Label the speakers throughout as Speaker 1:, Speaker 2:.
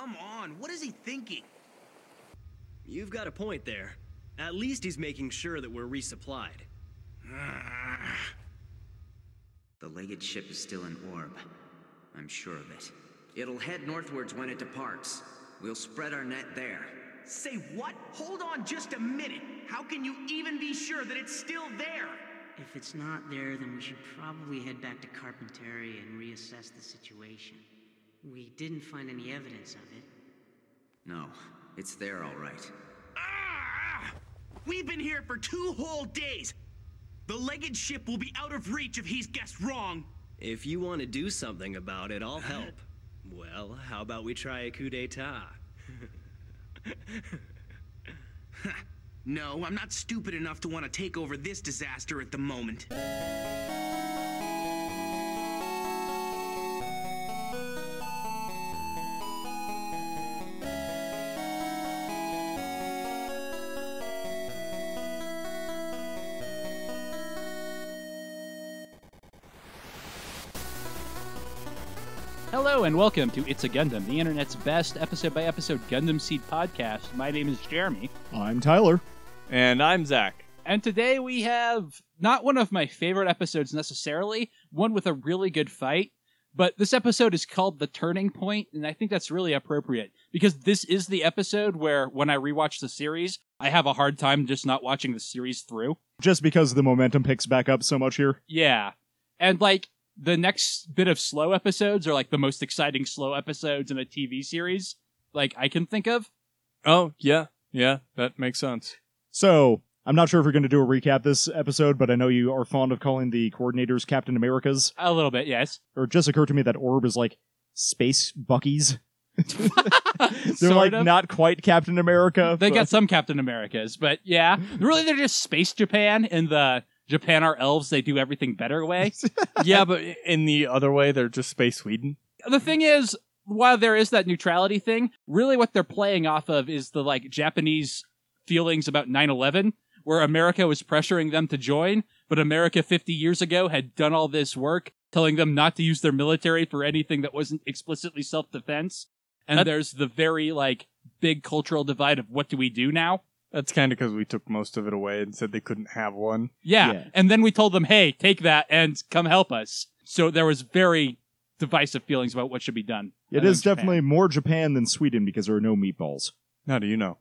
Speaker 1: come on. What is he thinking?
Speaker 2: You've got a point there. At least he's making sure that we're resupplied.
Speaker 3: The legged ship is still in orb. I'm sure of it. It'll head northwards when it departs. We'll spread our net there.
Speaker 1: Say what? Hold on just a minute. How can you even be sure that it's still there?
Speaker 4: If it's not there, then we should probably head back to Carpentaria and reassess the situation. We didn't find any evidence of it.
Speaker 3: No, it's there all right.
Speaker 1: Ah! We've been here for two whole days. The legged ship will be out of reach if he's guessed wrong.
Speaker 2: If you want to do something about it, I'll help. well, how about we try a coup d'etat?
Speaker 1: no, I'm not stupid enough to want to take over this disaster at the moment.
Speaker 5: Hello and welcome to It's a Gundam, the internet's best episode by episode Gundam Seed podcast. My name is Jeremy,
Speaker 6: I'm Tyler.
Speaker 7: And I'm Zach.
Speaker 5: and today we have not one of my favorite episodes necessarily, one with a really good fight, but this episode is called The Turning Point, and I think that's really appropriate because this is the episode where when I rewatch the series, I have a hard time just not watching the series through.
Speaker 6: Just because the momentum picks back up so much here.
Speaker 5: Yeah. And like the next bit of slow episodes are like the most exciting slow episodes in a TV series like I can think of.
Speaker 7: Oh, yeah. Yeah, that makes sense.
Speaker 6: So, I'm not sure if we're going to do a recap this episode, but I know you are fond of calling the coordinators Captain Americas.
Speaker 5: A little bit, yes.
Speaker 6: Or it just occurred to me that Orb is like space Buckies. They're like
Speaker 5: of.
Speaker 6: not quite Captain America.
Speaker 5: They
Speaker 6: but-
Speaker 5: got some Captain Americas, but yeah, really they're just space Japan in the Japan are elves, they do everything better way.
Speaker 7: yeah, but in the other way, they're just Space Sweden.
Speaker 5: the thing is, while there is that neutrality thing, really what they're playing off of is the like Japanese feelings about 9/11 where America was pressuring them to join, but America 50 years ago had done all this work telling them not to use their military for anything that wasn't explicitly self-defense. And
Speaker 7: That-
Speaker 5: there's the very like big cultural divide of what do we do now?
Speaker 7: That's kind of because we took most of it away and said they couldn't have one.
Speaker 5: Yeah.
Speaker 6: Yeah.
Speaker 5: And then we told them, hey, take that and come help us. So there was very divisive feelings about what should be done.
Speaker 6: It
Speaker 5: And then
Speaker 6: is
Speaker 5: Japan.
Speaker 6: definitely more Japan than Sweden because there are no meatballs.
Speaker 7: How do you know?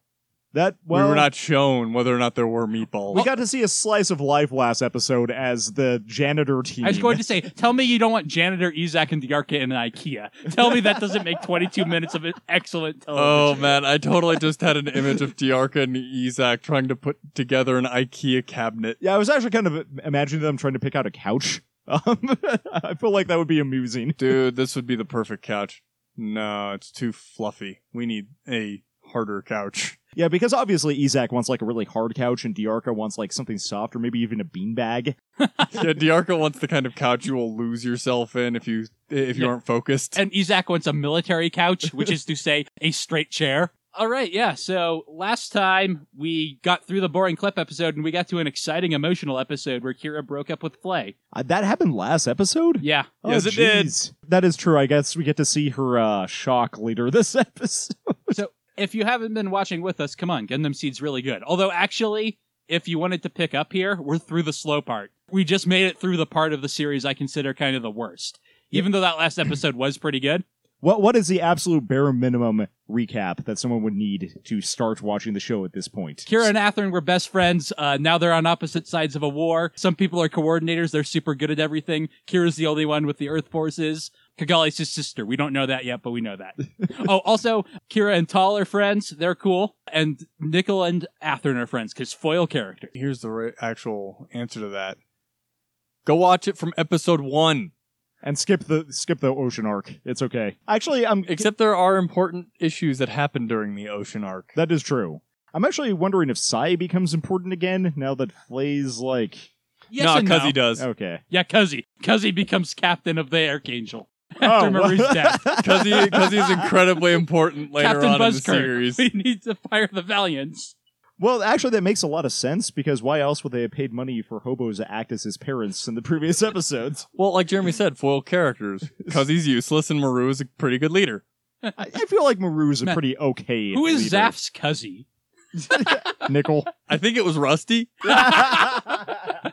Speaker 6: That well,
Speaker 7: we were not shown whether or not there were meatballs.
Speaker 6: We got to see a slice of life last episode as the janitor team.
Speaker 5: I was going to say, tell me you don't want janitor Yzak and Dearka in an IKEA. Tell me that doesn't make 22 minutes of an excellent
Speaker 7: Oh man, I totally just had an image of Dearka and Yzak trying to put together an IKEA cabinet.
Speaker 6: Yeah, I was actually kind of imagining them trying to pick out a couch. Um, I feel like that would be amusing.
Speaker 7: Dude, this would be the perfect couch. No, it's too fluffy. We need a harder couch.
Speaker 6: Yeah, because obviously Yzak wants like a really hard couch and Dearka wants like something soft or maybe even a beanbag.
Speaker 7: yeah, Dearka wants the kind of couch you will lose yourself in if you if you
Speaker 5: Yeah.
Speaker 7: aren't focused.
Speaker 5: And Yzak wants a military couch, which is to say, a straight chair. All right, yeah. So last time we got through the boring clip episode and we got to an exciting emotional episode where Kira broke up with Flay.
Speaker 6: Uh, that happened last episode?
Speaker 5: Yeah.
Speaker 6: Oh,
Speaker 7: Yes, it did.
Speaker 6: jeez. That is true. I guess we get to see her uh, shock later this episode.
Speaker 5: So if you haven't been watching with us, come on, Gundam Seed's really good. Although actually, if you wanted to pick up here, we're through the slow part. We just made it through the part of the series I consider kind of the worst. Even though that last episode was pretty good.
Speaker 6: What What is the absolute bare minimum recap that someone would need to start watching the show at this point?
Speaker 5: Kira and Athrun were best friends. Uh, now they're on opposite sides of a war. Some people are coordinators. They're super good at everything. Kira's the only one with the Earth forces. Cagalli's his sister. We don't know that yet, but we know that. oh, also, Kira and Tolle are friends. They're cool. And Nicol and Athrun are friends because foil character.
Speaker 7: Here's the right actual answer to that. Go watch it from episode one.
Speaker 6: And skip the skip the ocean arc. It's okay. Actually, I'm
Speaker 7: Except there are important issues that happen during the ocean arc.
Speaker 6: that is true. I'm actually wondering if Sai becomes important again now that Flay's like
Speaker 5: Yes
Speaker 7: no,
Speaker 5: and
Speaker 7: because
Speaker 5: no.
Speaker 7: he does.
Speaker 6: okay.
Speaker 5: Yeah, Kuzzey. Kuzzey becomes captain of the Archangel
Speaker 6: Oh,
Speaker 5: after Marie's death.
Speaker 7: Because he, cause he's incredibly important later
Speaker 5: Captain
Speaker 7: on in the
Speaker 5: Buskirk.
Speaker 7: series.
Speaker 5: We need to fire the Valiants.
Speaker 6: Well, actually, that makes a lot of sense because why else would they have paid money for hobos to act as his parents in the previous episodes?
Speaker 7: Well, like Jeremy said, foil characters. Because he's useless and Maru is a pretty good leader.
Speaker 6: I, I feel like Maru's a
Speaker 5: Man,
Speaker 6: pretty okay.
Speaker 5: Who is
Speaker 6: leader.
Speaker 5: ZAFT's cousin?
Speaker 6: Nicol?
Speaker 7: I think it was Rusty.
Speaker 5: I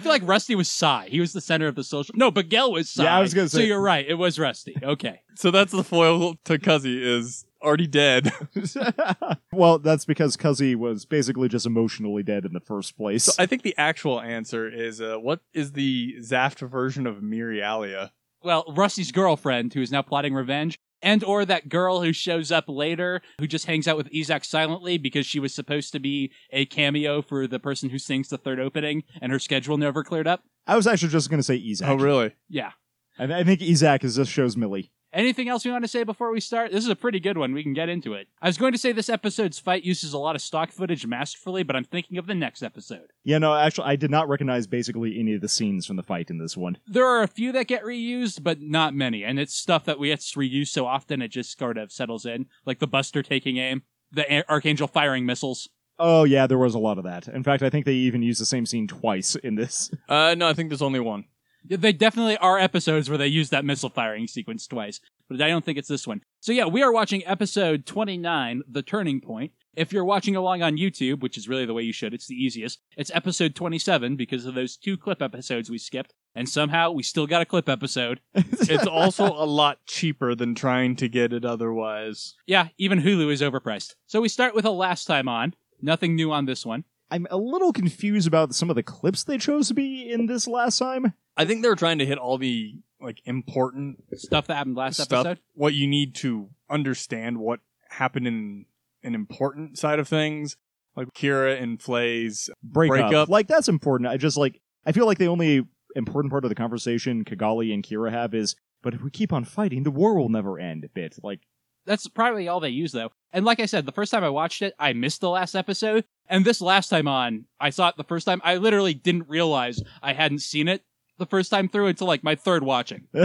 Speaker 5: feel like Rusty was Sai. He was the center of the social. No, but Gel was Sai.
Speaker 6: Yeah, I was gonna say.
Speaker 5: So you're right. It was Rusty. Okay.
Speaker 7: So that's the foil to Kuzzey is already dead.
Speaker 6: well, that's because Kuzzey was basically just emotionally dead in the first place.
Speaker 7: so I think the actual answer is uh, what is the ZAFT version of Miriallia?
Speaker 5: Well, Rusty's girlfriend, who is now plotting revenge, and or that girl who shows up later, who just hangs out with Yzak silently because she was supposed to be a cameo for the person who sings the third opening, and her schedule never cleared up.
Speaker 6: I was actually just going to say Yzak.
Speaker 7: Oh, really?
Speaker 5: Yeah.
Speaker 6: I, I think Yzak is just shows Millie.
Speaker 5: Anything else you want to say before we start? This is a pretty good one. We can get into it. I was going to say this episode's fight uses a lot of stock footage masterfully, but I'm thinking of the next episode.
Speaker 6: Yeah, no, actually, I did not recognize basically any of the scenes from the fight in this one.
Speaker 5: There are a few that get reused, but not many. And it's stuff that we get reused so often it just sort of settles in. Like the Buster taking aim, the A- Archangel firing missiles.
Speaker 6: Oh, yeah, there was a lot of that. In fact, I think they even used the same scene twice in this.
Speaker 7: Uh, no, I think there's only one.
Speaker 5: They definitely are episodes where they use that missile firing sequence twice, but I don't think it's this one. So yeah, we are watching episode 29, The Turning Point. If you're watching along on YouTube, which is really the way you should, it's the easiest. It's episode 27 because of those two clip episodes we skipped, and somehow we still got a clip episode.
Speaker 7: It's also a lot cheaper than trying to get it otherwise.
Speaker 5: Yeah, even Hulu is overpriced. So we start with a last time on. Nothing new on this one.
Speaker 6: I'm a little confused about some of the clips they chose to be in this last time.
Speaker 7: I think they were trying to hit all the like important
Speaker 5: Stuff that happened last
Speaker 7: stuff.
Speaker 5: episode.
Speaker 7: What you need to understand what happened in an important side of things, like Kira and Flay's
Speaker 6: Breakup.
Speaker 7: Breakup.
Speaker 6: Like, that's important. I just, like, I feel like the only important part of the conversation Cagalli and Kira have is, but if we keep on fighting, the war will never end bit. Like,
Speaker 5: That's probably all they use though. And like I said, the first time I watched it, I missed the last episode. And this last time on, I saw it the first time. I literally didn't realize I hadn't seen it the first time through until like my third watching.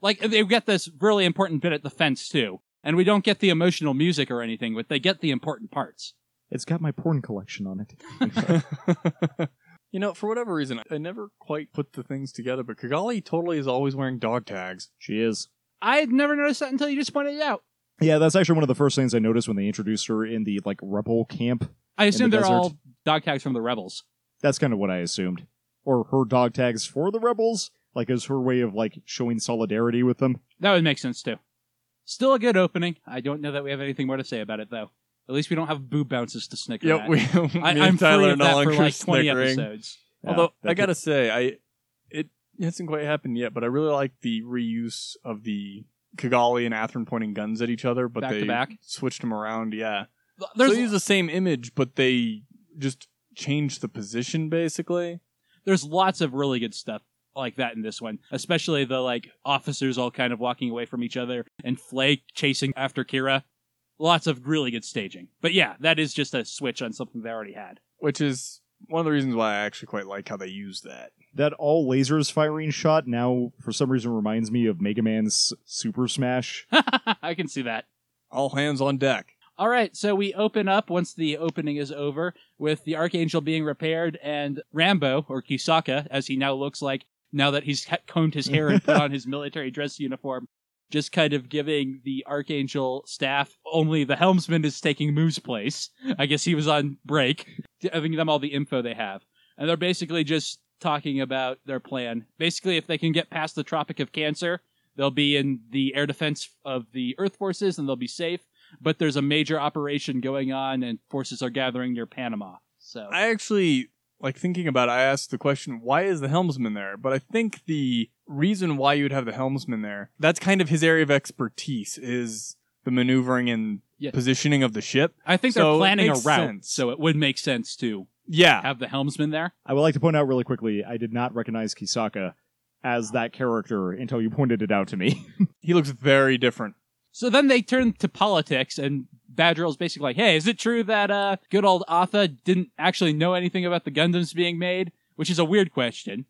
Speaker 5: Like they get this really important bit at the fence too. And we don't get the emotional music or anything, but they get the important parts.
Speaker 6: it's got my porn collection on it.
Speaker 7: you know, for whatever reason, I never quite put the things together, but Cagalli totally is always wearing dog tags.
Speaker 6: She is.
Speaker 5: I had never noticed that until you just pointed it out.
Speaker 6: Yeah, that's actually one of the first things I noticed when they introduced her in the, like, rebel camp.
Speaker 5: I assume
Speaker 6: the
Speaker 5: they're
Speaker 6: desert.
Speaker 5: all dog tags from the rebels.
Speaker 6: That's kind of what I assumed. Or her dog tags for the rebels, like as her way of like showing solidarity with them.
Speaker 5: That would make sense too. Still a good opening. I don't know that we have anything more to say about it though. At least we don't have boob bounces to snicker
Speaker 7: Yep,
Speaker 5: at.
Speaker 7: we,
Speaker 5: I,
Speaker 7: me
Speaker 5: I'm
Speaker 7: and Tyler
Speaker 5: free
Speaker 7: are
Speaker 5: of
Speaker 7: no
Speaker 5: that for like 20
Speaker 7: snickering.
Speaker 5: episodes.
Speaker 6: Yeah,
Speaker 7: Although I gotta
Speaker 6: could-
Speaker 7: say, I it hasn't quite happened yet, but I really like the reuse of the Cagalli and Athrun pointing guns at each other, but
Speaker 5: Back
Speaker 7: they
Speaker 5: back?
Speaker 7: switched them around. Yeah,
Speaker 5: There's
Speaker 7: so they use the same image, but they just changed the position basically.
Speaker 5: There's lots of really good stuff like that in this one, especially the like officers all kind of walking away from each other and Flay chasing after Kira. Lots of really good staging. But yeah, that is just a switch on something they already had.
Speaker 7: which is one of the reasons why I actually quite like how they use that.
Speaker 6: That all lasers firing shot now, for some reason, reminds me of Mega Man's Super Smash.
Speaker 5: I can see that.
Speaker 7: All hands on deck.
Speaker 5: All right, so we open up once the opening is over with the Archangel being repaired and Rambo, or Kisaka, as he now looks like now that he's combed his hair and put on his military dress uniform, just kind of giving the Archangel staff only the helmsman is taking Mu's place. I guess he was on break, giving them all the info they have. And they're basically just talking about their plan. Basically, if they can get past the Tropic of Cancer, they'll be in the air defense of the Earth forces and they'll be safe but there's a major operation going on and forces are gathering near Panama. So
Speaker 7: I actually like thinking about it, I asked the question, why is the helmsman there? But I think the reason why you would have the helmsman there, that's kind of his area of expertise is the maneuvering and
Speaker 5: Yeah.
Speaker 7: positioning of the ship.
Speaker 5: I think
Speaker 7: So
Speaker 5: they're planning a route,
Speaker 7: sense.
Speaker 5: so it would make sense to
Speaker 7: Yeah.
Speaker 5: have the helmsman there.
Speaker 6: I would like to point out really quickly, I did not recognize Kisaka as that character until you pointed it out to me.
Speaker 7: He looks very different.
Speaker 5: So then they turn to politics, and Badgiruel's basically like, "Hey, is it true that uh, good old Athha didn't actually know anything about the Gundams being made?" Which is a weird question.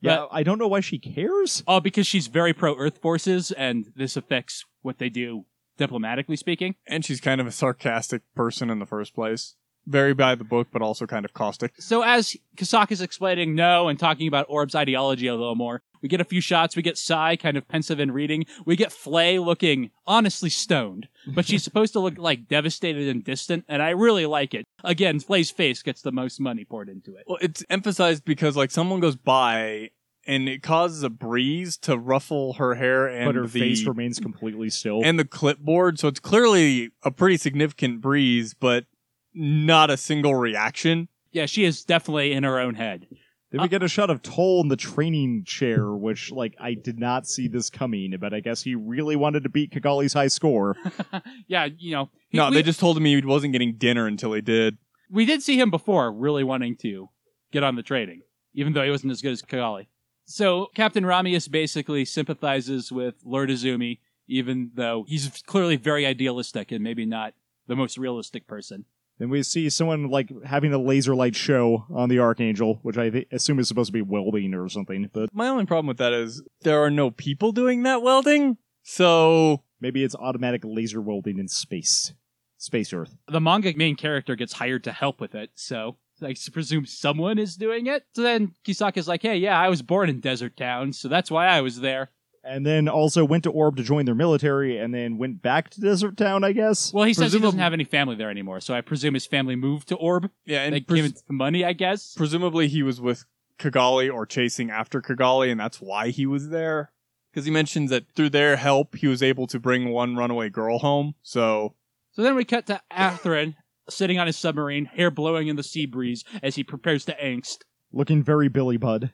Speaker 6: yeah, I don't know why she cares.
Speaker 5: Oh, because she's very pro Earth forces, and this affects what they do diplomatically speaking.
Speaker 7: And she's kind of a sarcastic person in the first place. Very by the book, but also kind of caustic.
Speaker 5: So as Kisaka's explaining no and talking about Orb's ideology a little more, We get a few shots. We get Sai kind of pensive and reading. We get Flay looking honestly stoned, but she's supposed to look like devastated and distant, and I really like it. Again, Flay's face gets the most money poured into it.
Speaker 7: Well, it's emphasized because like someone goes by and it causes a breeze to ruffle her hair and
Speaker 6: but her
Speaker 7: the,
Speaker 6: face remains completely still.
Speaker 7: and the clipboard. So it's clearly a pretty significant breeze, but not a single reaction.
Speaker 5: Yeah, she is definitely in her own head.
Speaker 6: Then we uh, get a shot of Tolle in the training chair, which, like, I did not see this coming, but I guess he really wanted to beat Cagalli's high score.
Speaker 5: yeah, you know. he-
Speaker 7: No,
Speaker 5: we,
Speaker 7: they just told him he wasn't getting dinner until he did.
Speaker 5: we did see him before really wanting to get on the trading, even though he wasn't as good as Cagalli. So Captain Ramius basically sympathizes with Lord Uzumi, even though he's clearly very idealistic and maybe not the most realistic person.
Speaker 6: Then we see someone, like, having a laser light show on the Archangel, which I th- assume is supposed to be welding or something, but
Speaker 7: My only problem with that is there are no people doing that welding. So
Speaker 6: maybe it's automatic laser welding in space. Space Earth.
Speaker 5: The manga main character gets hired to help with it, so I presume someone is doing it. So then Kisaka's like, hey, yeah, I was born in Desert Dawn, so that's why I was there.
Speaker 6: And then also went to Orb to join their military, and then went back to Desert Dawn, I guess.
Speaker 5: Well, he says he
Speaker 7: Presumab-
Speaker 5: doesn't have any family there anymore, so I presume his family moved to Orb.
Speaker 7: yeah, and
Speaker 5: They
Speaker 7: pres-
Speaker 5: gave it the money, I guess.
Speaker 7: presumably he was with Cagalli or chasing after Cagalli, and that's why he was there. Because he mentions that through their help, he was able to bring one runaway girl home. So
Speaker 5: So then we cut to Athrun sitting on his submarine, hair blowing in the sea breeze as he prepares to angst.
Speaker 6: Looking very Billy Budd.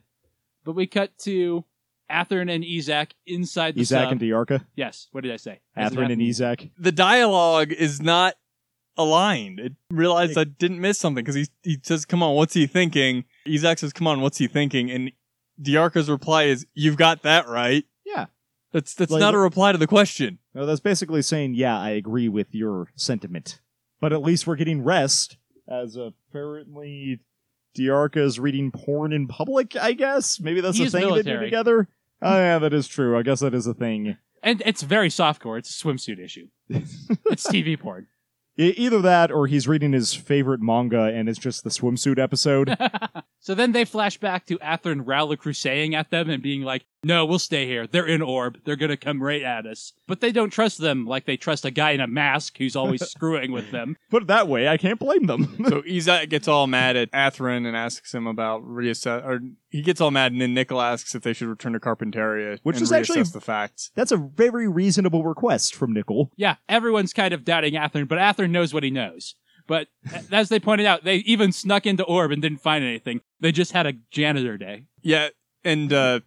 Speaker 5: But we cut to Athrun and Yzak inside the
Speaker 6: Isaac
Speaker 5: sub.
Speaker 6: and Dearka.
Speaker 5: yes, what did I say? As in
Speaker 6: Athrun and
Speaker 5: Atherin.
Speaker 6: Isaac.
Speaker 7: the dialogue is not aligned. It realized I didn't miss something because he he says, "Come on, what's he thinking?" Yzak says, "Come on, what's he thinking?" And Dearka's reply is, "You've got that right."
Speaker 6: Yeah.
Speaker 7: That's that's
Speaker 6: Like-
Speaker 7: not a reply to the question.
Speaker 6: No, that's basically saying, yeah, I agree with your sentiment. But at least we're getting rest, as apparently Dearka is reading porn in public, I guess? Maybe that's
Speaker 5: He
Speaker 6: a
Speaker 5: is
Speaker 6: thing they do
Speaker 5: military.
Speaker 6: together? Oh, yeah, that is true. I guess that is a thing.
Speaker 5: And it's very softcore. It's a swimsuit issue. it's TV porn.
Speaker 6: E- either that, or he's reading his favorite manga and it's just the swimsuit episode.
Speaker 5: So then they flash back to Athrun rallycrusading at them and being like, no, we'll stay here. They're in Orb. They're going to come right at us. But they don't trust them like they trust a guy in a mask who's always screwing with them.
Speaker 6: Put it that way, I can't blame them.
Speaker 7: so Yzak gets all mad at Athrun and asks him about reassess, or he gets all mad, and then Nicol asks if they should return to Carpentaria,
Speaker 6: Which is actually-
Speaker 7: the facts.
Speaker 6: That's a very reasonable request from Nicol.
Speaker 5: Yeah, everyone's kind of doubting Athrun, but Athrun knows what he knows. But as they pointed out, they even snuck into Orb and didn't find anything. They just had a janitor day.
Speaker 7: Yeah, and uh,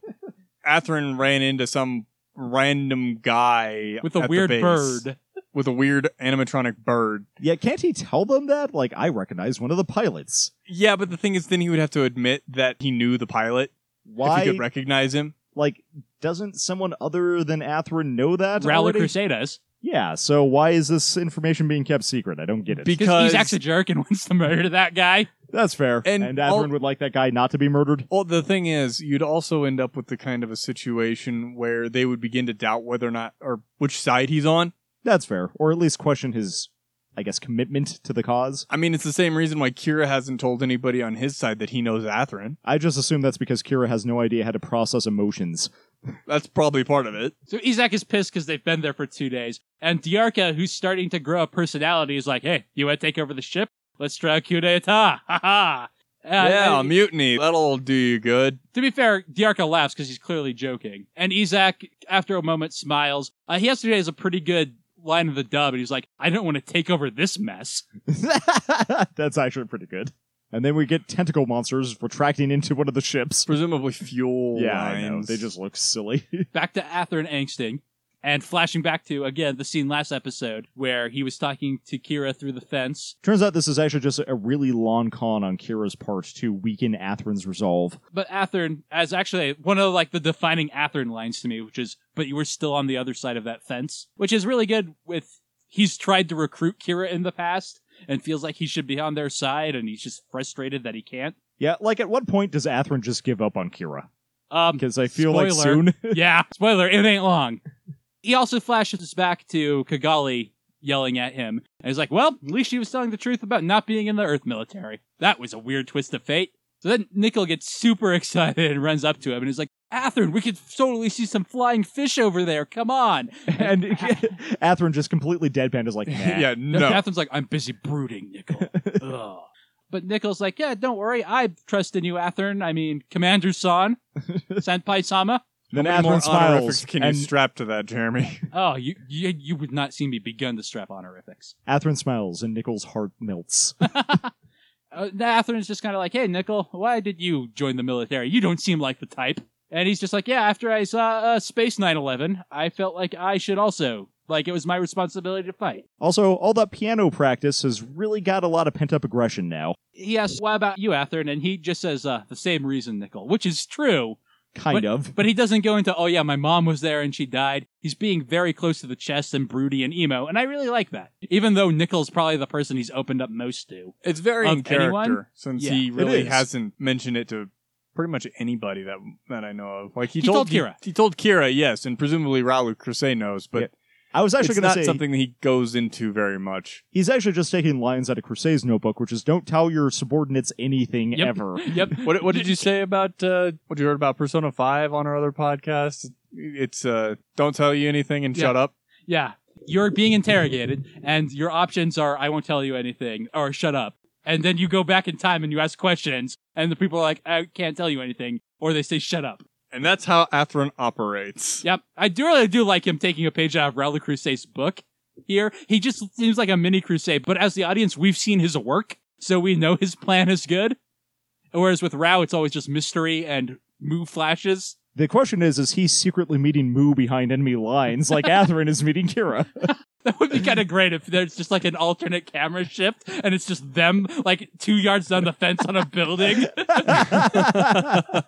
Speaker 7: Athrun ran into some random guy
Speaker 5: With a
Speaker 7: at the
Speaker 5: weird
Speaker 7: base
Speaker 5: bird.
Speaker 7: with a weird animatronic bird.
Speaker 6: Yeah, can't he tell them that? Like, I recognize one of the pilots.
Speaker 7: Yeah, but the thing is, then he would have to admit that he knew the pilot
Speaker 6: Why?
Speaker 7: if he could recognize him.
Speaker 6: like, doesn't someone other than Athrun know that?
Speaker 5: Rally
Speaker 6: already?
Speaker 5: Crusaders.
Speaker 6: Yeah, so why is this information being kept secret? I don't get it.
Speaker 7: Be-
Speaker 5: Because
Speaker 7: he's
Speaker 5: Yzak's a jerk and wants to murder that guy.
Speaker 6: That's fair.
Speaker 7: And
Speaker 6: And, Athrun
Speaker 7: all-
Speaker 6: would like that guy not to be murdered.
Speaker 7: Well, the thing is, you'd also end up with the kind of a situation where they would begin to doubt whether or not, or which side he's on.
Speaker 6: That's fair. Or at least question his, I guess, commitment to the cause.
Speaker 7: I mean, it's the same reason why Kira hasn't told anybody on his side that he knows Athrun.
Speaker 6: I just assume that's because Kira has no idea how to process emotions.
Speaker 7: That's probably part of it.
Speaker 5: So Yzak is pissed because they've been there for two days. And Dearka, who's starting to grow a personality, is like, hey, you want to take over the ship? Let's try a coup d'etat. Ha ha. Uh,
Speaker 7: yeah, mutiny. That'll do you good.
Speaker 5: to be fair, Dearka laughs because he's clearly joking. And Yzak, after a moment, smiles. Uh, he yesterday has a pretty good line of the dub, and he's like, I don't want to take over this mess.
Speaker 6: that's actually pretty good. And then we get tentacle monsters retracting into one of the ships.
Speaker 7: Presumably fuel
Speaker 6: Yeah, I know.
Speaker 7: lines.
Speaker 6: They just look silly.
Speaker 5: Back to Ather and Angsting. And flashing back to, again, the scene last episode where he was talking to Kira through the fence.
Speaker 6: Turns out this is actually just a really long con on Kira's part to weaken Athrun's resolve.
Speaker 5: But Athrun as actually one of like the defining Athrun lines to me, which is, but you were still on the other side of that fence, which is really good with, he's tried to recruit Kira in the past and feels like he should be on their side and he's just frustrated that he can't.
Speaker 6: Yeah, like at what point does Athrun just give up on Kira?
Speaker 5: Um,
Speaker 6: Because I feel like soon.
Speaker 5: yeah, spoiler, it ain't long. He also flashes back to Cagalli yelling at him. And he's like, well, at least she was telling the truth about not being in the Earth military. That was a weird twist of fate. So then Nicol gets super excited and runs up to him and he's like, Athrun, we could totally see some flying fish over there. Come on.
Speaker 6: And Athrun just completely deadpan is like, nah.
Speaker 7: yeah,
Speaker 5: No.
Speaker 7: no.
Speaker 5: Athrun's like, I'm busy brooding, Nicol. Ugh. But Nicol's like, yeah, don't worry. I trust in you, Athrun. I mean, Commander San, Senpai Sama.
Speaker 6: Then
Speaker 7: How many more
Speaker 6: Athrun smiles.
Speaker 7: honorifics can you
Speaker 6: and
Speaker 7: strap to that, Jeremy?
Speaker 5: Oh, you, you you would not see me begun to strap honorifics.
Speaker 6: Athrun smiles, and Nicol's heart melts.
Speaker 5: Uh, Athrun's just kind of like, hey, Nicol, why did you join the military? You don't seem like the type. And he's just like, yeah, after I saw uh, Space 911, I felt like I should also, like, it was my responsibility to fight.
Speaker 6: also, all that piano practice has really got a lot of pent up aggression now.
Speaker 5: He asks, what about you, Athrun? And he just says, uh, the same reason, Nicol, which is true.
Speaker 6: Kind
Speaker 5: But-
Speaker 6: of.
Speaker 5: But he doesn't go into, oh yeah, my mom was there and she died. He's being very close to the chest and broody and emo, and I really like that. Even though Nicol's probably the person he's opened up most to.
Speaker 7: It's very
Speaker 5: Of
Speaker 7: in character
Speaker 5: anyone?
Speaker 7: since
Speaker 5: Yeah.
Speaker 7: he really hasn't mentioned it to pretty much anybody that that I know of. Like he,
Speaker 5: He told
Speaker 7: he-
Speaker 5: Kira.
Speaker 7: He, told Kira, yes, and presumably Rau Le Creuset knows, but
Speaker 6: Yeah. I was actually
Speaker 7: it's
Speaker 6: going
Speaker 7: not
Speaker 6: to say
Speaker 7: something that he goes into very much.
Speaker 6: he's actually just taking lines out of Creuset's notebook, which is don't tell your subordinates anything
Speaker 5: Yep.
Speaker 6: ever.
Speaker 5: Yep.
Speaker 7: What what did you say about uh, what you heard about Persona Five on our other podcast? It's uh, don't tell you anything and
Speaker 5: Yeah.
Speaker 7: shut up.
Speaker 5: Yeah. You're being interrogated, and your options are I won't tell you anything, or shut up. And then you go back in time and you ask questions, and the people are like, I can't tell you anything, or they say shut up.
Speaker 7: And that's how Athrun operates.
Speaker 5: Yep. I do really do like him taking a page out of Rau Le Creuset's book here. He just seems like a mini Creuset, but as the audience, we've seen his work, so we know his plan is good. Whereas with Rau, it's always just mystery and move flashes.
Speaker 6: The question is, is he secretly meeting Mu behind enemy lines like Athrun is meeting Kira?
Speaker 5: That would be kind of great if there's just like an alternate camera shift and it's just them like two yards down the fence on a building.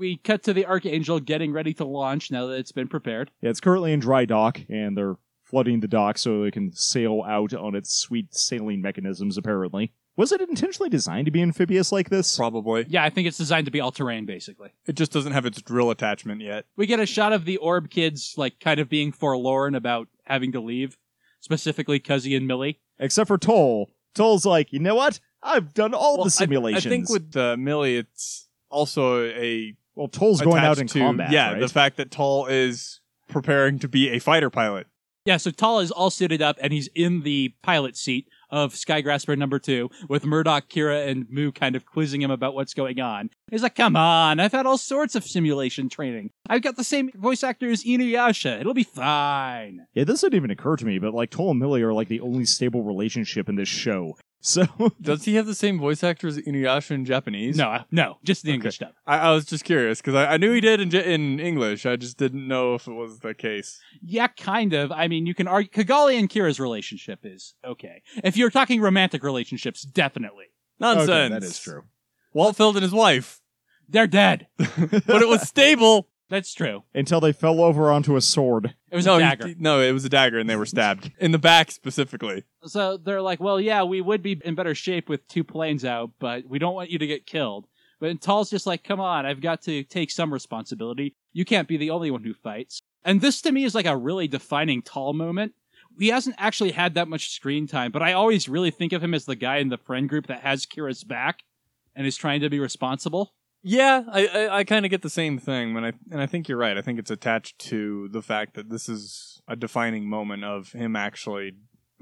Speaker 5: we cut to the Archangel getting ready to launch now that it's been prepared.
Speaker 6: Yeah, it's currently in dry dock, and they're flooding the dock so it can sail out on its sweet sailing mechanisms, apparently. Was it intentionally designed to be amphibious like this?
Speaker 7: Probably.
Speaker 5: Yeah, I think it's designed to be all terrain basically.
Speaker 7: It just doesn't have its drill attachment yet.
Speaker 5: We get a shot of the orb kids like kind of being forlorn about having to leave, specifically Kuzzey and Millie.
Speaker 6: Except for Tolle. Tolle's like, you know what? I've done all
Speaker 7: Well,
Speaker 6: the
Speaker 7: I-
Speaker 6: simulations.
Speaker 7: I, think with uh, Millie, it's also a
Speaker 6: well, Tolle's going out in
Speaker 7: attached to-
Speaker 6: combat.
Speaker 7: Yeah,
Speaker 6: right?
Speaker 7: the fact that Tolle is preparing to be a fighter pilot.
Speaker 5: Yeah, so Tolle is all suited up and he's in the pilot seat of Skygrasper number two with Murdoch, Kira, and Mu kind of quizzing him about what's going on. He's like, come on, I've had all sorts of simulation training. I've got the same voice actor as Inuyasha. It'll be fine.
Speaker 6: yeah, this didn't even occur to me, but like Tolle and Millie are like the only stable relationship in this show. So
Speaker 7: Does he have the same voice actor as Inuyasha in Japanese?
Speaker 5: No, no, just the
Speaker 7: Okay.
Speaker 5: English dub.
Speaker 7: I, I was just curious because I, I knew he did in, Ja- in English. I just didn't know if it was the case.
Speaker 5: Yeah, kind of. I mean, you can argue Cagalli and Kira's relationship is okay. If you're talking romantic relationships, definitely.
Speaker 7: Nonsense.
Speaker 6: Okay, that is true.
Speaker 7: Waltfeld and his wife,
Speaker 5: They're dead.
Speaker 7: but it was stable.
Speaker 5: That's true.
Speaker 6: Until they fell over onto a sword.
Speaker 5: It was
Speaker 7: no,
Speaker 5: a
Speaker 7: he-
Speaker 5: dagger.
Speaker 7: no, it was a dagger, and they were stabbed in the back specifically.
Speaker 5: So they're like, well, yeah, we would be in better shape with two planes out, but we don't want you to get killed. But Tolle's just like, come on, I've got to take some responsibility. You can't be the only one who fights. And this to me is like a really defining Tolle moment. He hasn't actually had that much screen time, but I always really think of him as the guy in the friend group that has Kira's back and is trying to be responsible.
Speaker 7: Yeah, I I, I kind of get the same thing, and I and I think you're right. I think it's attached to the fact that this is a defining moment of him actually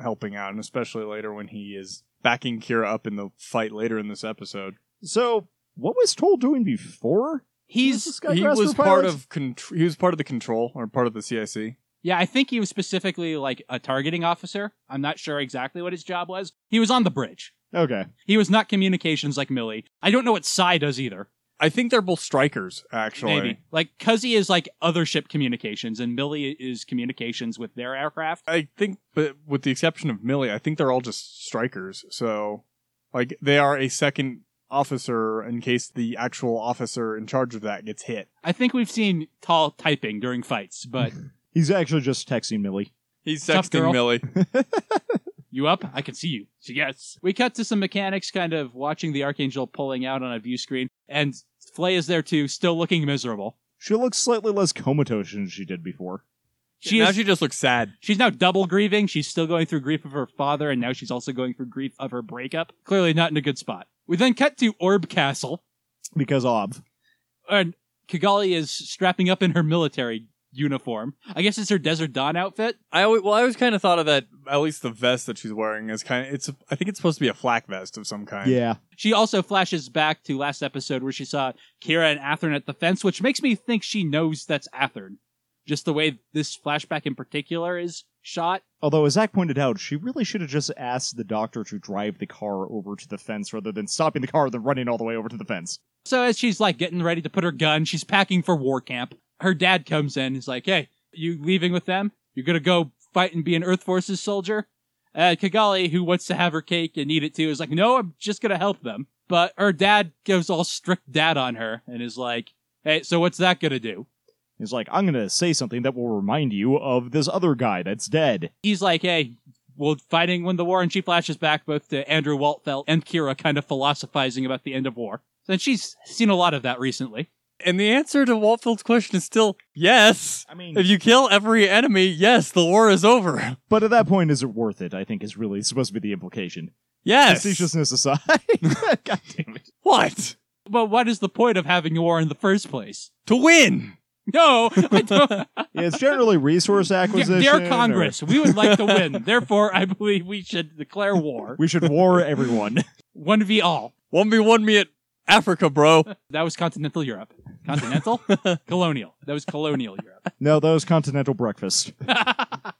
Speaker 7: helping out, and especially later when he is backing Kira up in the fight later in this episode.
Speaker 6: So what was Tolle doing before?
Speaker 5: He's
Speaker 7: he was part
Speaker 6: pilot?
Speaker 7: of contr- he was part of the control or part of the CIC.
Speaker 5: Yeah, I think he was specifically like a targeting officer. I'm not sure exactly what his job was. He was on the bridge.
Speaker 6: Okay.
Speaker 5: He was not communications like Millie. I don't know what Sai does either.
Speaker 7: I think they're both strikers, actually.
Speaker 5: Maybe. Like Kuzzey is like other ship communications and Millie is communications with their aircraft.
Speaker 7: I think, but with the exception of Millie, I think they're all just strikers. So, like, they are a second officer in case the actual officer in charge of that gets hit.
Speaker 5: I think we've seen Tolle typing during fights, but
Speaker 6: He's actually just texting Millie.
Speaker 7: He's
Speaker 5: Tough girl.
Speaker 7: sexting Millie.
Speaker 5: you up? I can see you. So yes. We cut to some mechanics kind of watching the Archangel pulling out on a view screen and Flay is there too, still looking miserable.
Speaker 6: She looks slightly less comatose than she did before.
Speaker 5: She
Speaker 7: now
Speaker 5: is
Speaker 7: she just looks sad.
Speaker 5: She's now double grieving. She's still going through grief of her father, and now she's also going through grief of her breakup. Clearly not in a good spot. We then cut to Orb Castle,
Speaker 6: Because of.
Speaker 5: and Cagalli is strapping up in her military uniform. I guess it's her Desert Dawn outfit.
Speaker 7: I always, well, I always kind of thought of that. At least the vest that she's wearing is kind of. It's. I think it's supposed to be a flak vest of some kind.
Speaker 6: Yeah.
Speaker 5: She also flashes back to last episode where she saw Kira and Athrun at the fence, which makes me think she knows that's Athrun. Just the way this flashback in particular is shot.
Speaker 6: Although, as Zach pointed out, she really should have just asked the doctor to drive the car over to the fence rather than stopping the car and then running all the way over to the fence.
Speaker 5: So as she's like getting ready to put her gun, she's packing for war camp. Her dad comes in. He's like, "Hey, you leaving with them? You're gonna go fight and be an Earth Forces soldier?" Uh, Cagalli, who wants to have her cake and eat it too, is like, "No, I'm just gonna help them." But her dad goes all strict dad on her and is like, "Hey, so what's that gonna do?"
Speaker 6: He's like, I'm going to say something that will remind you of this other guy that's dead.
Speaker 5: He's like, "Hey." Well, fighting win the war, and she flashes back both to Andrew Waltfeld and Kira, kind of philosophizing about the end of war. And she's seen a lot of that recently.
Speaker 7: And the answer to Waltfeld's question is still yes.
Speaker 6: I mean,
Speaker 7: If you kill every enemy, yes, the war is over.
Speaker 6: but at that point, is it worth it? I think is really supposed to be the implication.
Speaker 7: Yes.
Speaker 6: Facetiousness aside. God damn it.
Speaker 7: What?
Speaker 5: But what is the point of having a war in the first place?
Speaker 7: To win.
Speaker 5: No, I don't.
Speaker 6: Yeah, it's generally resource acquisition.
Speaker 5: Dear
Speaker 6: or-
Speaker 5: Congress, we would like to win. Therefore, I believe we should declare war.
Speaker 6: we should war everyone.
Speaker 5: One v all.
Speaker 7: 1v1 me at Africa, bro.
Speaker 5: That was continental Europe. Continental? colonial. That was colonial Europe.
Speaker 6: no, that was continental breakfast.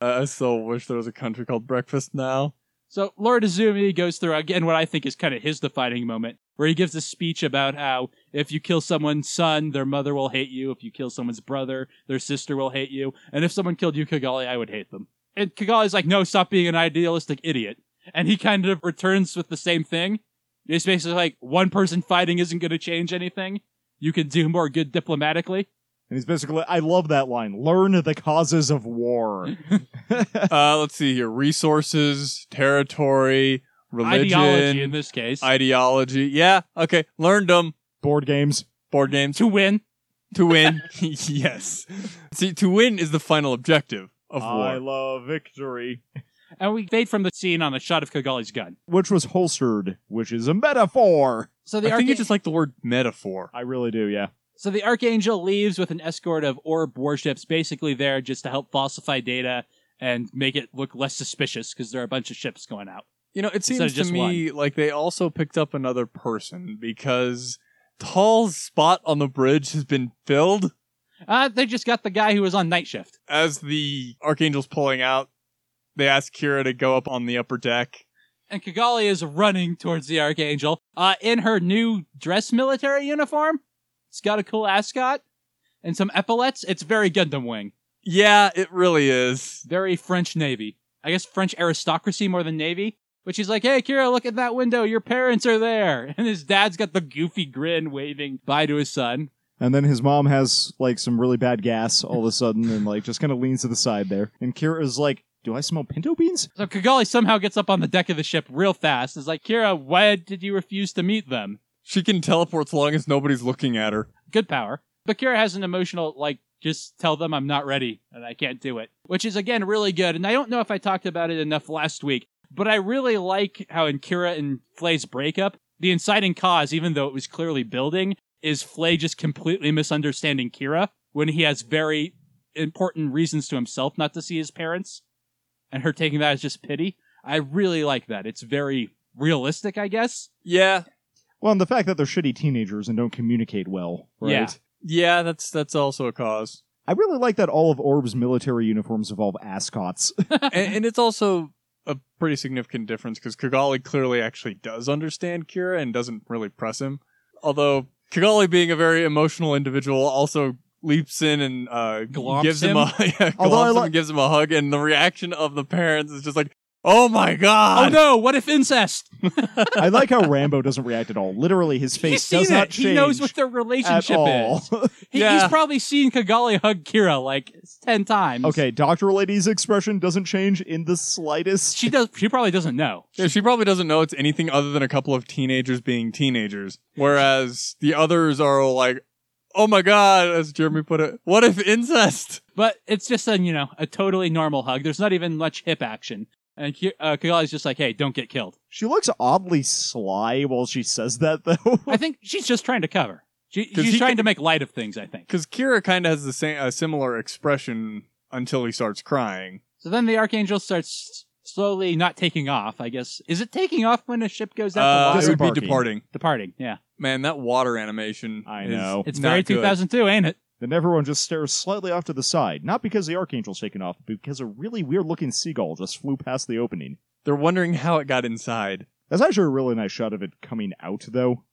Speaker 7: I still wish there was a country called Breakfast now.
Speaker 5: So Lord Uzumi goes through again what I think is kind of his defining moment, where he gives a speech about how if you kill someone's son, their mother will hate you. If you kill someone's brother, their sister will hate you. And if someone killed you, Cagalli, I would hate them. And Cagalli's like, no, stop being an idealistic idiot. And he kind of returns with the same thing. It's basically like one person fighting isn't going to change anything. You can do more good diplomatically.
Speaker 6: And he's basically, I love that line. Learn the causes of war.
Speaker 7: Uh, let's see here. Resources, territory, religion,
Speaker 5: Ideology in this case.
Speaker 7: ideology. Yeah, okay. Learned them.
Speaker 6: Board games.
Speaker 7: Board games.
Speaker 5: to win.
Speaker 7: To win. yes. See, to win is the final objective of war.
Speaker 6: I love victory.
Speaker 5: And we fade from the scene on a shot of Cagalli's gun.
Speaker 6: Which was holstered, which is a metaphor.
Speaker 5: So the
Speaker 7: I think you just like the word metaphor.
Speaker 6: I really do, yeah.
Speaker 5: So the Archangel leaves with an escort of orb warships, basically there just to help falsify data and make it look less suspicious because there are a bunch of ships going out.
Speaker 7: You know, it seems to
Speaker 5: just
Speaker 7: me like they also picked up another person because Tolle's spot on the bridge has been filled.
Speaker 5: Uh, they just got the guy who was on night shift.
Speaker 7: As the Archangel's pulling out, they ask Kira to go up on the upper deck.
Speaker 5: And Cagalli is running towards the Archangel uh, in her new dress military uniform. It's got a cool ascot and some epaulets. It's very Gundam Wing.
Speaker 7: Yeah, it really is.
Speaker 5: Very French Navy. I guess French aristocracy more than Navy. But she's like, hey, Kira, look at that window. Your parents are there. And his dad's got the goofy grin waving bye to his son.
Speaker 6: And then his mom has like some really bad gas all of a sudden and like just kind of leans to the side there. And Kira's like, Do I smell pinto beans?
Speaker 5: So Cagalli somehow gets up on the deck of the ship real fast. Is like, Kira, why did you refuse to meet them?
Speaker 7: She can teleport as long as nobody's looking at her.
Speaker 5: Good power. But Kira has an emotional, like, just tell them I'm not ready and I can't do it. Which is, again, really good. And I don't know if I talked about it enough last week, but I really like how in Kira and Flay's breakup, the inciting cause, even though it was clearly building, is Flay just completely misunderstanding Kira when he has very important reasons to himself not to see his parents, and her taking that as just pity. I really like that. It's very realistic, I guess.
Speaker 7: Yeah,
Speaker 6: Well, and the fact that they're shitty teenagers and don't communicate well, right?
Speaker 5: Yeah.
Speaker 7: yeah, that's that's also a cause,
Speaker 6: I really like that all of Orb's military uniforms involve ascots.
Speaker 7: and, and it's also a pretty significant difference because Cagalli clearly actually does understand Kira and doesn't really press him. Although Cagalli, being a very emotional individual, also leaps in and uh,
Speaker 5: Glomps
Speaker 7: gives him,
Speaker 5: him?
Speaker 7: a yeah,
Speaker 6: Although
Speaker 7: glomps
Speaker 6: I
Speaker 7: him and gives him a hug, and the reaction of the parents is just like, "Oh my god!
Speaker 5: Oh no, what if incest?
Speaker 6: I like how Rambo doesn't react at all. Literally, his face
Speaker 5: seen
Speaker 6: does not
Speaker 5: it.
Speaker 6: change
Speaker 5: He knows what their
Speaker 6: at
Speaker 5: relationship
Speaker 6: all.
Speaker 5: is. He,
Speaker 7: Yeah.
Speaker 5: He's probably seen Cagalli hug Kira like ten times.
Speaker 6: okay, Doctor Lady's expression doesn't change in the slightest.
Speaker 5: She does. She probably doesn't know.
Speaker 7: Yeah, she probably doesn't know it's anything other than a couple of teenagers being teenagers. Whereas the others are like, oh my god, as Jeremy put it, what if incest?
Speaker 5: But it's just a you know a totally normal hug. There's not even much hip action. And Ki- uh, Cagalli's just like, hey, don't get killed.
Speaker 6: She looks oddly sly while she says that, though.
Speaker 5: I think she's just trying to cover. She,
Speaker 7: 'Cause
Speaker 5: she's trying
Speaker 7: can-
Speaker 5: to make light of things, I think.
Speaker 7: Because Kira kind of has the same a similar expression until he starts crying.
Speaker 5: So then the Archangel starts slowly not taking off, I guess. Is it taking off when a ship goes out
Speaker 7: Uh,
Speaker 5: to
Speaker 7: it
Speaker 5: water?
Speaker 7: would be departing.
Speaker 5: Departing, yeah.
Speaker 7: Man, that water animation.
Speaker 6: I
Speaker 7: is
Speaker 6: know.
Speaker 5: It's
Speaker 7: not
Speaker 5: very
Speaker 7: good.
Speaker 5: 2002, ain't it?
Speaker 6: Then everyone just stares slightly off to the side, not because the Archangel's taken off, but because a really weird looking seagull just flew past the opening.
Speaker 7: They're wondering how it got inside.
Speaker 6: That's actually a really nice shot of it coming out, though.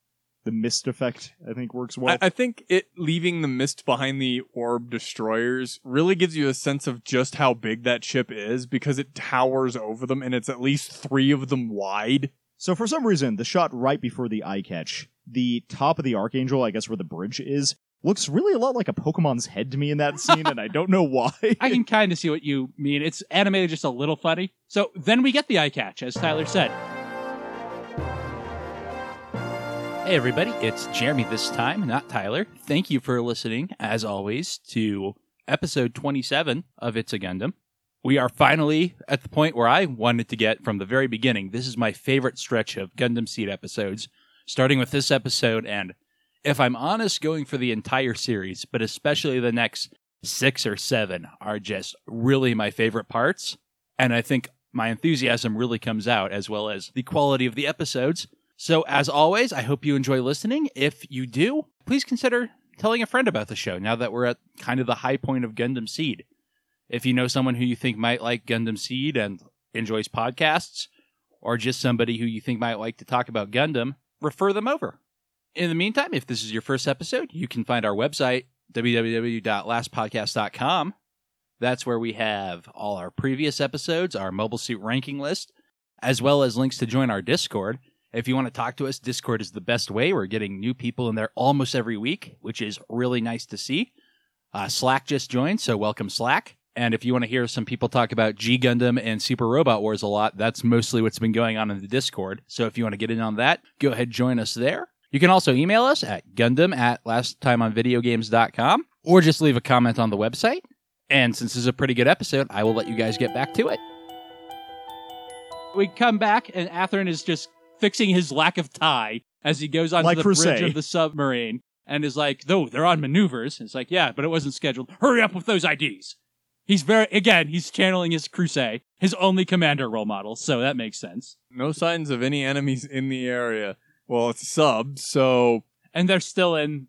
Speaker 6: The mist effect, I think, works well.
Speaker 7: I, I think it leaving the mist behind the orb destroyers really gives you a sense of just how big that ship is because it towers over them and it's at least three of them wide.
Speaker 6: So for some reason, the shot right before the eye catch, the top of the Archangel, I guess where the bridge is, looks really a lot like a Pokemon's head to me in that scene, and I don't know why.
Speaker 5: I can kind of see what you mean. It's animated just a little funny. So then we get the eye catch, as Tyler said. Hey, everybody, it's Jeremy this time, not Tyler. Thank you for listening, as always, to episode 27 of It's a Gundam. We are finally at the point where I wanted to get from the very beginning. This is my favorite stretch of Gundam Seed episodes, starting with this episode, and if I'm honest, going for the entire series, but especially the next six or seven are just really my favorite parts. And I think my enthusiasm really comes out as well as the quality of the episodes. So, as always, I hope you enjoy listening. If you do, please consider telling a friend about the show now that we're at kind of the high point of Gundam Seed. If you know someone who you think might like Gundam Seed and enjoys podcasts, or just somebody who you think might like to talk about Gundam, refer them over. In the meantime, if this is your first episode, you can find our website, www.lastpodcast.com. That's where we have all our previous episodes, our mobile suit ranking list, as well as links to join our Discord. If you want to talk to us, Discord is the best way. We're getting new people in there almost every week, which is really nice to see. Uh, Slack just joined, so welcome Slack. And if you want to hear some people talk about G Gundam and Super Robot Wars a lot, that's mostly what's been going on in the Discord. So if you want to get in on that, go ahead join us there. You can also email us at gundam at lasttimeonvideogames.com or just leave a comment on the website. And since this is a pretty good episode, I will let you guys get back to it. We come back, and Athrun is just fixing his lack of tie as he goes onto
Speaker 6: Like
Speaker 5: the
Speaker 6: Creuset.
Speaker 5: bridge of the submarine and is like, though they're on maneuvers. It's like, yeah, but it wasn't scheduled. Hurry up with those IDs. He's very, again, he's channeling his Creuset, his only commander role model, so that makes sense.
Speaker 7: No signs of any enemies in the area. Well, it's sub, so
Speaker 5: and they're still in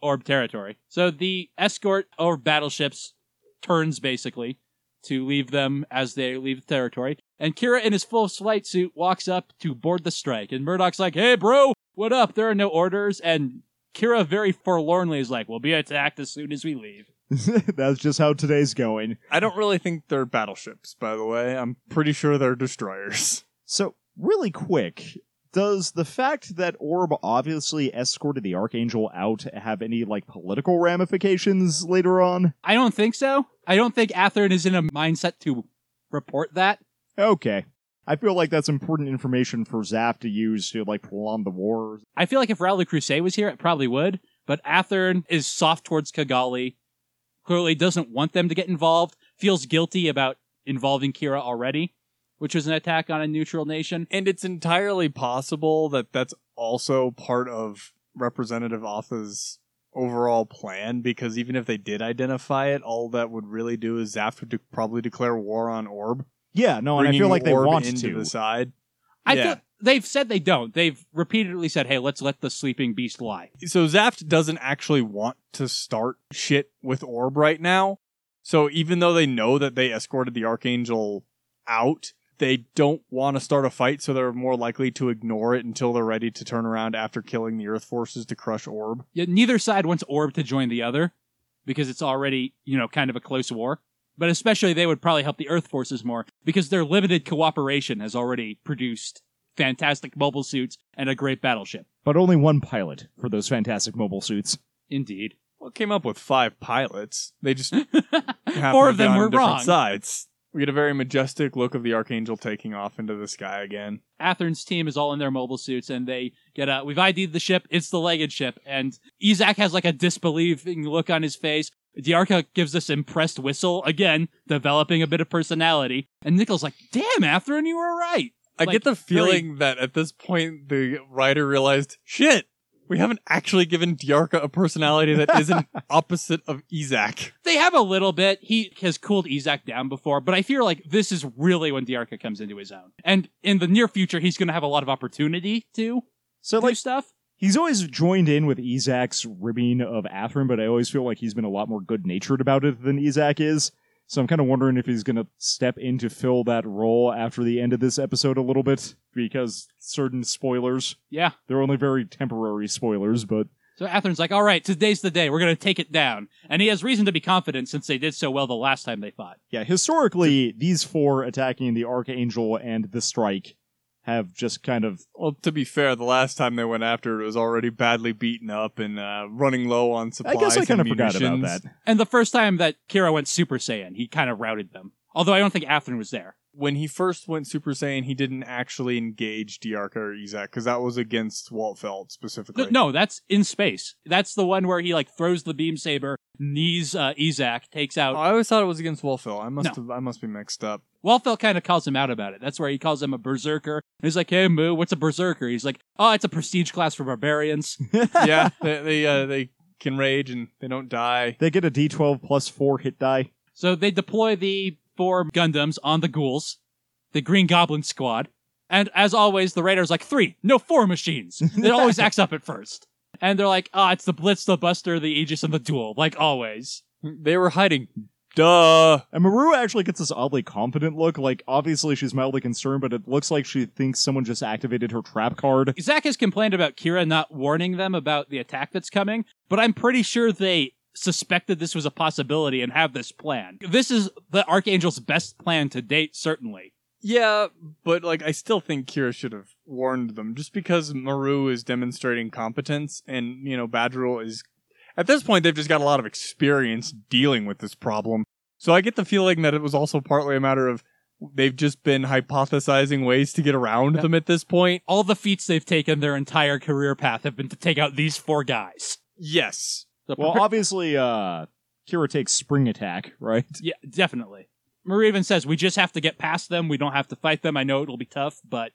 Speaker 5: orb territory. So the escort or battleships turns basically to leave them as they leave the territory. And Kira in his full flight suit walks up to board the strike. And Murdoch's like, hey bro, what up? There are no orders. And Kira very forlornly is like, we'll be attacked as soon as we leave.
Speaker 6: That's just how today's going.
Speaker 7: I don't really think they're battleships, by the way. I'm pretty sure they're destroyers.
Speaker 6: So, really quick, does the fact that Orb obviously escorted the Archangel out have any, like, political ramifications later on?
Speaker 5: I don't think so. I don't think Athrun is in a mindset to report that.
Speaker 6: Okay. I feel like that's important information for ZAFT to use to, like, prolong the war.
Speaker 5: I feel like if Rau Le Creuset was here, it probably would. But Athrun is soft towards Cagalli. Clearly doesn't want them to get involved. Feels guilty about involving Kira already, which was an attack on a neutral nation.
Speaker 7: And it's entirely possible that that's also part of Representative Athha's overall plan because even if they did identify it, all that would really do is ZAFT would de- probably declare war on Orb.
Speaker 6: Yeah, no, and I feel like they
Speaker 7: Orb
Speaker 6: want
Speaker 7: into
Speaker 6: to.
Speaker 7: the side.
Speaker 5: I
Speaker 7: Yeah.
Speaker 5: feel they've said they don't. They've repeatedly said, "Hey, let's let the sleeping beast lie."
Speaker 7: So ZAFT doesn't actually want to start shit with Orb right now. So even though they know that they escorted the Archangel out, they don't want to start a fight, so they're more likely to ignore it until they're ready to turn around after killing the Earth forces to crush Orb.
Speaker 5: Yet neither side wants Orb to join the other because it's already, you know, kind of a close war. But especially they would probably help the Earth forces more because their limited cooperation has already produced fantastic mobile suits and a great battleship.
Speaker 6: But only one pilot for those fantastic mobile suits.
Speaker 5: Indeed.
Speaker 7: Well, it came up with five pilots. They just
Speaker 5: Four of
Speaker 7: be
Speaker 5: them
Speaker 7: on
Speaker 5: were
Speaker 7: different
Speaker 5: wrong.
Speaker 7: Sides. We get a very majestic look of the Archangel taking off into the sky again.
Speaker 5: Athrun's team is all in their mobile suits and they get a we've ID'd the ship, it's the legged ship, and Yzak has like a disbelieving look on his face. Dearka gives this impressed whistle, again, developing a bit of personality, and Nicol's like, damn, Athrun, you were right.
Speaker 7: I
Speaker 5: Like,
Speaker 7: get the
Speaker 5: very-
Speaker 7: feeling that at this point the writer realized, shit, We haven't actually given Dearka a personality that isn't opposite of Yzak.
Speaker 5: They have a little bit. He has cooled Yzak down before, but I feel like this is really when Dearka comes into his own. And in the near future, he's going to have a lot of opportunity to
Speaker 6: So
Speaker 5: do
Speaker 6: like
Speaker 5: stuff.
Speaker 6: He's always joined in with Yzak's ribbing of Athrun, but I always feel like he's been a lot more good natured about it than Yzak is. So I'm kind of wondering if he's going to step in to fill that role after the end of this episode a little bit, because certain spoilers,
Speaker 5: Yeah.
Speaker 6: they're only very temporary spoilers, but
Speaker 5: So Athrun's like, all right, today's the day. We're going to take it down. And he has reason to be confident since they did so well the last time they fought.
Speaker 6: yeah, historically, these four attacking the Archangel and the Strike have just kind of
Speaker 7: Well, to be fair, the last time they went after it, it was already badly beaten up and uh, running low on supplies.
Speaker 6: I
Speaker 7: supplies.
Speaker 6: guess I kind of
Speaker 7: and
Speaker 6: forgot about
Speaker 7: munitions.
Speaker 6: that.
Speaker 5: And the first time that Kira went Super Saiyan, he kind of routed them. Although I don't think Athrun was there.
Speaker 7: When he first went Super Saiyan, he didn't actually engage Dearka or Yzak because that was against Waltfeld specifically.
Speaker 5: No, no, that's in space. That's the one where he like throws the beam saber, knees uh, Yzak, takes out.
Speaker 7: Oh, I always thought it was against Waltfeld. I must
Speaker 5: No.
Speaker 7: have, I must be mixed up.
Speaker 5: Waltfeld kind of calls him out about it. That's where he calls him a berserker. He's like, "Hey, Mu, what's a berserker?" He's like, "Oh, it's a prestige class for barbarians."
Speaker 7: yeah, they they, uh, they can rage and they don't die.
Speaker 6: They get a D12 plus four hit die.
Speaker 5: so they deploy the four Gundams on the ghouls, the Green Goblin Squad, and as always, the Raider's like three, no four machines. It always acts up at first, and they're like, "Ah, it's the Blitz, the Buster, the Aegis, and the Duel," like always.
Speaker 7: They were hiding. Duh.
Speaker 6: And Murrue actually gets this oddly confident look. Like, obviously she's mildly concerned, but it looks like she thinks someone just activated her trap card.
Speaker 5: Zach has complained about Kira not warning them about the attack that's coming, but I'm pretty sure they suspected this was a possibility and have this plan. This is the Archangel's best plan to date, certainly.
Speaker 7: Yeah, but like I still think Kira should have warned them just because Murrue is demonstrating competence and you know Badgiruel is at this point they've just got a lot of experience dealing with this problem. So I get the feeling that it was also partly a matter of they've just been hypothesizing ways to get around them at this point.
Speaker 5: All the feats they've taken their entire career path have been to take out these four guys.
Speaker 7: Yes.
Speaker 6: Well, obviously, uh, Kira takes spring attack, right?
Speaker 5: yeah, definitely. Murrue even says, we just have to get past them. We don't have to fight them. I know it'll be tough, but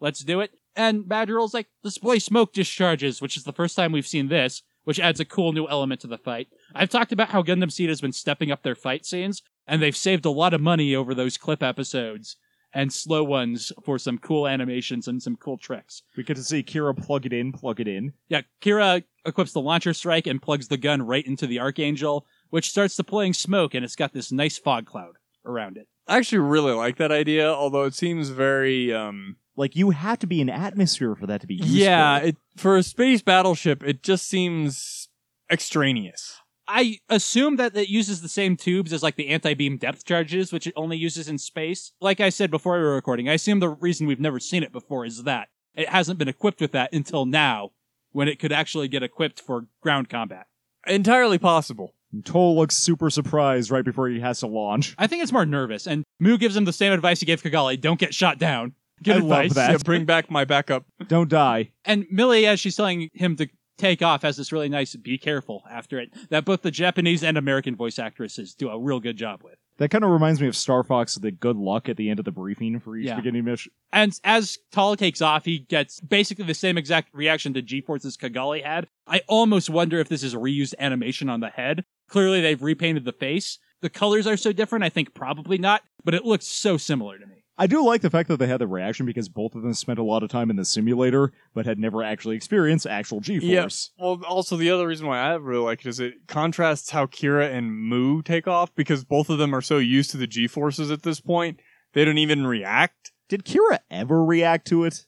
Speaker 5: let's do it. And Badgiruel's like, display smoke discharges, which is the first time we've seen this, which adds a cool new element to the fight. I've talked about how Gundam Seed has been stepping up their fight scenes, and they've saved a lot of money over those clip episodes and slow ones for some cool animations and some cool tricks.
Speaker 6: We get to see Kira plug it in, plug it in.
Speaker 5: Yeah, Kira equips the launcher strike and plugs the gun right into the Archangel, which starts deploying smoke, and it's got this nice fog cloud around it.
Speaker 7: I actually really like that idea, although it seems very um
Speaker 6: Like, you have to be in atmosphere for that to be useful.
Speaker 7: yeah, it for a space battleship it just seems extraneous.
Speaker 5: I assume that it uses the same tubes as like the anti-beam depth charges, which it only uses in space. Like I said before we were recording, I assume the reason we've never seen it before is that it hasn't been equipped with that until now, when it could actually get equipped for ground combat.
Speaker 7: Entirely possible.
Speaker 6: And Tolle looks super surprised right before he has to launch.
Speaker 5: I think it's more nervous, and Mu gives him the same advice he gave Cagalli: don't get shot down. Good
Speaker 6: I love
Speaker 5: advice.
Speaker 6: that.
Speaker 7: Yeah, bring back my backup.
Speaker 6: Don't die.
Speaker 5: And Millie, as she's telling him to take off, has this really nice "be careful" after it that both the Japanese and American voice actresses do a real good job with.
Speaker 6: That kind of reminds me of Star Fox, the good luck at the end of the briefing for each
Speaker 5: Yeah.
Speaker 6: beginning mission.
Speaker 5: And as Tolle takes off, he gets basically the same exact reaction to G-Force's Cagalli had. I almost wonder if this is reused animation on the head. Clearly, they've repainted the face. The colors are so different, I think probably not, but it looks so similar to me.
Speaker 6: I do like the fact that they had the reaction because both of them spent a lot of time in the simulator, but had never actually experienced actual G-force.
Speaker 7: Well, also the other reason why I really like it is it contrasts how Kira and Mu take off because both of them are so used to the G forces at this point they don't even react.
Speaker 6: Did Kira ever react to it?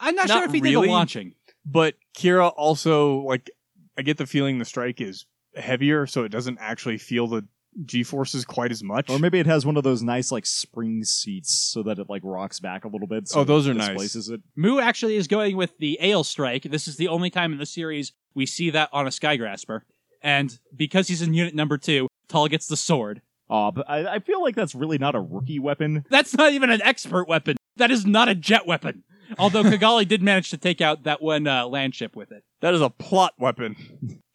Speaker 5: I'm not,
Speaker 7: Not
Speaker 5: sure if he did the launching.
Speaker 7: But Kira also like I get the feeling the strike is heavier, so it doesn't actually feel the G forces quite as much.
Speaker 6: Or maybe it has one of those nice like spring seats so that it like rocks back a little bit. So
Speaker 7: Oh, those
Speaker 6: it
Speaker 7: are nice.
Speaker 6: displaces it.
Speaker 5: Mu actually is going with the Aile Strike. This is the only time in the series we see that on a Skygrasper. And because he's in unit number two, Tolle gets the sword.
Speaker 6: Aw, but I, I feel like that's really not a rookie weapon.
Speaker 5: That's not even an expert weapon. That is not a jet weapon. Although Cagalli did manage to take out that one uh, land ship with it.
Speaker 7: that is a plot weapon.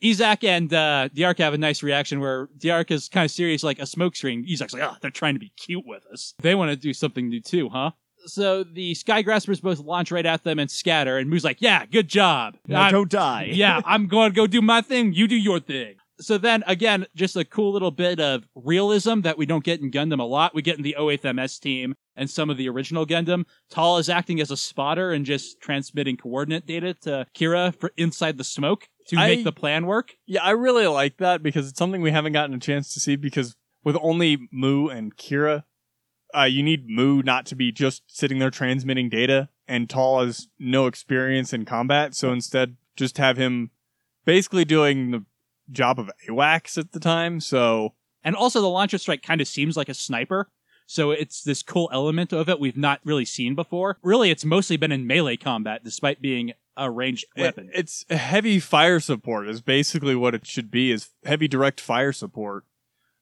Speaker 5: Yzak and uh, Dearka have a nice reaction where Dearka is kind of serious, like a smoke screen. Yzak's like, oh, they're trying to be cute with us. They want to do something new too, huh? So the Sky Graspers both launch right at them and scatter, and Mu's like, "Yeah, good job.
Speaker 6: Now,
Speaker 5: I-
Speaker 6: don't die.
Speaker 5: yeah, I'm going to go do my thing. You do your thing." So then again, just a cool little bit of realism that we don't get in Gundam a lot. We get in the 08th MS team and some of the original Gundam. Tolle is acting as a spotter and just transmitting coordinate data to Kira for inside the smoke to
Speaker 7: I-
Speaker 5: make the plan work.
Speaker 7: Yeah, I really like that because it's something we haven't gotten a chance to see because with only Mu and Kira, uh, you need Mu not to be just sitting there transmitting data, and Tolle has no experience in combat, so instead just have him basically doing the job of AWACS at the time. So
Speaker 5: And also, the launcher strike kind of seems like a sniper. So it's this cool element of it we've not really seen before. Really, it's mostly been in melee combat, despite being a ranged
Speaker 7: it-
Speaker 5: weapon.
Speaker 7: it's heavy fire support is basically what it should be is heavy direct fire support.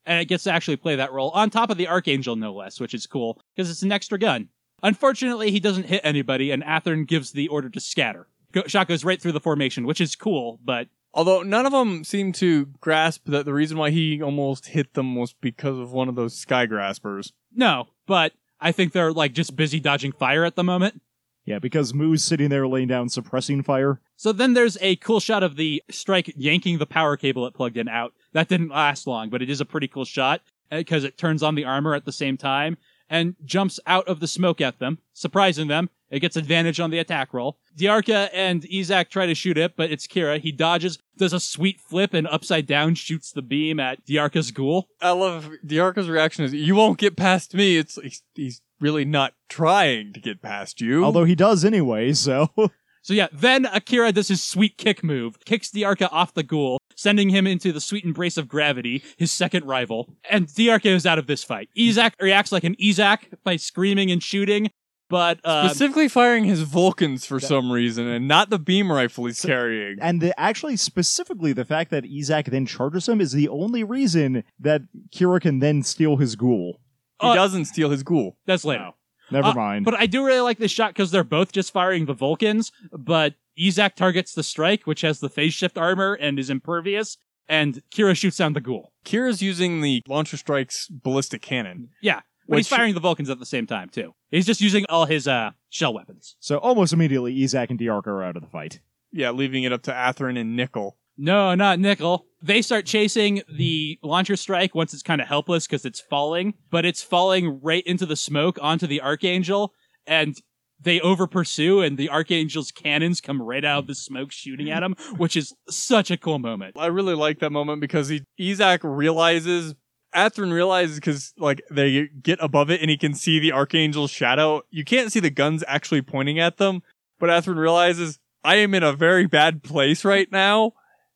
Speaker 5: and it gets to actually play that role on top of the Archangel, no less, which is cool because it's an extra gun. Unfortunately, he doesn't hit anybody, and Athrun gives the order to scatter. Go- shot goes right through the formation, which is cool, but
Speaker 7: Although none of them seem to grasp that the reason why he almost hit them was because of one of those sky graspers.
Speaker 5: no. But I think they're like just busy dodging fire at the moment.
Speaker 6: Yeah, because Mu's sitting there laying down suppressing fire.
Speaker 5: So then there's a cool shot of the strike yanking the power cable it plugged in out. That didn't last long, but it is a pretty cool shot eh, because it turns on the armor at the same time and jumps out of the smoke at them, surprising them. It gets advantage on the attack roll. Dearka and Yzak try to shoot it, but it's Kira. He dodges, does a sweet flip, and upside down shoots the beam at Dearka's ghoul.
Speaker 7: I love Dearka's reaction is you won't get past me. It's he's, he's really not trying to get past you.
Speaker 6: Although he does anyway, so
Speaker 5: So yeah, then Akira does his sweet kick move, kicks Dearka off the ghoul, sending him into the sweet embrace of gravity, his second rival. And Dearka is out of this fight. Yzak reacts like an Yzak by screaming and shooting, but uh,
Speaker 7: specifically firing his Vulcans for some reason and not the beam rifle he's carrying.
Speaker 6: and the, actually specifically the fact that Yzak then charges him is the only reason that Kira can then steal his ghoul.
Speaker 7: He
Speaker 5: uh,
Speaker 7: doesn't steal his ghoul.
Speaker 5: that's later.
Speaker 6: Never
Speaker 5: Uh,
Speaker 6: mind.
Speaker 5: But I do really like this shot because they're both just firing the Vulcans, but Yzak targets the strike, which has the phase shift armor and is impervious, and Kira shoots down the ghoul.
Speaker 7: Kira's using the launcher strike's ballistic cannon.
Speaker 5: Yeah. But he's firing the Vulcans at the same time, too. He's just using all his uh, shell weapons.
Speaker 6: so almost immediately, Yzak and Dearka are out of the fight.
Speaker 7: Yeah, leaving it up to Athrun and Nicol.
Speaker 5: No, not Nicol. They start chasing the launcher strike once it's kind of helpless because it's falling, but it's falling right into the smoke onto the Archangel, and they over pursue, and the Archangel's cannons come right out of the smoke shooting at him, which is such a cool moment.
Speaker 7: I really like that moment because he Yzak realizes Athrun realizes because like they get above it and he can see the Archangel's shadow. You can't see the guns actually pointing at them, but Athrun realizes I am in a very bad place right now.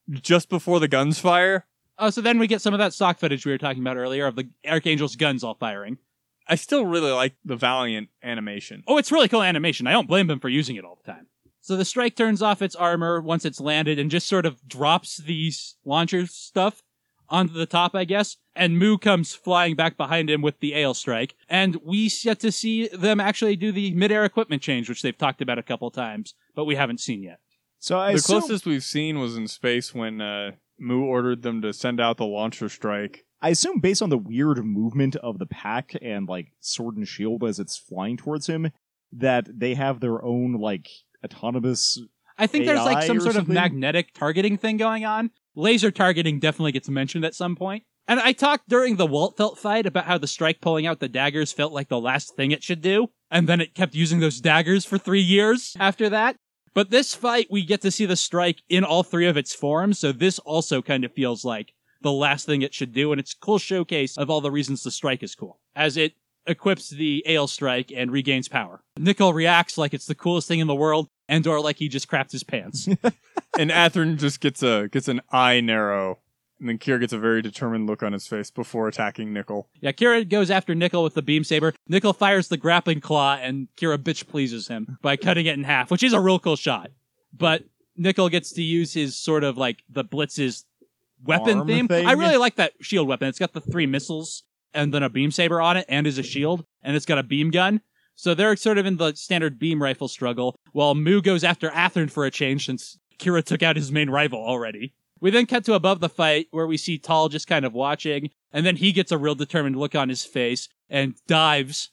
Speaker 7: Just before the guns fire,
Speaker 5: Oh, so then we get some of that stock footage we were talking about earlier of the Archangel's guns all firing.
Speaker 7: I still really like the Valiant animation.
Speaker 5: Oh, it's really cool animation. I don't blame them for using it all the time. So the strike turns off its armor once it's landed and just sort of drops these launcher stuff onto the top, I guess. And Mu comes flying back behind him with the Aile strike. And we get to see them actually do the midair equipment change, which they've talked about a couple times, but we haven't seen yet.
Speaker 6: So I
Speaker 7: the
Speaker 6: assume,
Speaker 7: closest we've seen was in space when uh, Mu ordered them to send out the launcher strike.
Speaker 6: I assume based on the weird movement of the pack and like sword and shield as it's flying towards him, that they have their own like autonomous.
Speaker 5: I think there's like some
Speaker 6: or
Speaker 5: sort of magnetic targeting thing going on. Laser targeting definitely gets mentioned at some point. And I talked during the Waltfeld fight about how the strike pulling out the daggers felt like the last thing it should do. And then it kept using those daggers for three years after that. But this fight, we get to see the strike in all three of its forms. So this also kind of feels like the last thing it should do. And it's a cool showcase of all the reasons the strike is cool. As it equips the Aile strike and regains power. Nicol reacts like it's the coolest thing in the world, and or like he just crapped his pants.
Speaker 7: and Athrun just gets a gets an eye narrow, and then Kira gets a very determined look on his face before attacking Nicol.
Speaker 5: yeah, Kira goes after Nicol with the beam saber. Nicol fires the grappling claw, and Kira bitch pleases him by cutting it in half, which is a real cool shot. But Nicol gets to use his sort of like the Blitz's weapon
Speaker 6: Arm
Speaker 5: theme.
Speaker 6: thing?
Speaker 5: I really like that shield weapon. It's got the three missiles and then a beam saber on it, and is a shield, and it's got a beam gun. So they're sort of in the standard beam rifle struggle, while Mu goes after Athrun for a change since Kira took out his main rival already. We then cut to above the fight where we see Tolle just kind of watching, and then he gets a real determined look on his face and dives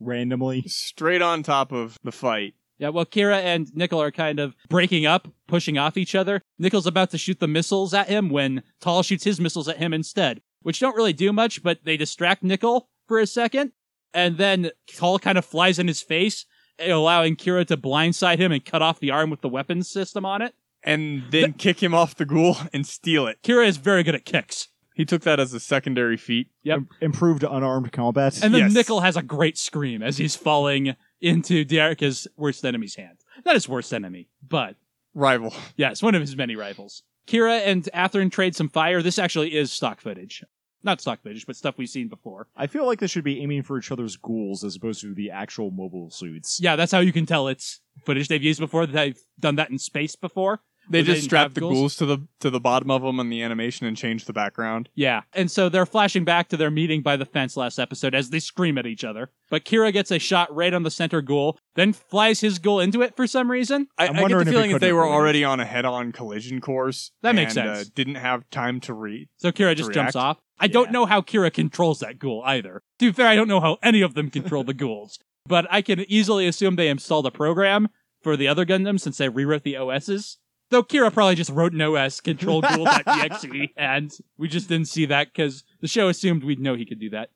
Speaker 6: randomly.
Speaker 7: Straight on top of the fight.
Speaker 5: Yeah, well, Kira and Nicol are kind of breaking up, pushing off each other. Nicol's about to shoot the missiles at him when Tolle shoots his missiles at him instead, which don't really do much, but they distract Nicol for a second. And then Tolle kind of flies in his face, allowing Kira to blindside him and cut off the arm with the weapons system on it.
Speaker 7: And then kick him off the ghoul and steal it.
Speaker 5: Kira is very good at kicks.
Speaker 7: He took that as a secondary feat.
Speaker 5: Yep.
Speaker 6: Im- improved unarmed combat.
Speaker 5: And then
Speaker 7: Yes.
Speaker 5: Nicol has a great scream as he's falling into Dearka's worst enemy's hand. Not his worst enemy, but
Speaker 7: Rival.
Speaker 5: yes, one of his many rivals. Kira and Athrun trade some fire. This actually is stock footage. Not stock footage, but stuff we've seen before.
Speaker 6: I feel like they should be aiming for each other's ghouls as opposed to the actual mobile suits.
Speaker 5: Yeah, that's how you can tell it's footage they've used before. They've done that in space before.
Speaker 7: They just
Speaker 5: didn't
Speaker 7: strapped the
Speaker 5: ghouls?
Speaker 7: ghouls to the to the bottom of them in the animation and changed the background.
Speaker 5: Yeah. And so they're flashing back to their meeting by the fence last episode as they scream at each other. But Kira gets a shot right on the center ghoul, then flies his ghoul into it for some reason.
Speaker 7: I,
Speaker 6: I'm
Speaker 7: I get
Speaker 6: wondering
Speaker 7: the
Speaker 6: if it
Speaker 7: feeling that
Speaker 6: couldn't
Speaker 7: they were
Speaker 6: have
Speaker 7: already on a head-on collision course.
Speaker 5: That makes
Speaker 7: and,
Speaker 5: sense.
Speaker 7: Uh, didn't have time to read.
Speaker 5: So Kira just jumps
Speaker 7: react.
Speaker 5: off. I don't know how Kira controls that ghoul either. To be fair, I don't know how any of them control the ghouls. But I can easily assume they installed a program for the other Gundams since they rewrote the OSs. Though Kira probably just wrote an OS, control ghoul.exe, and we just didn't see that because the show assumed we'd know he could do that.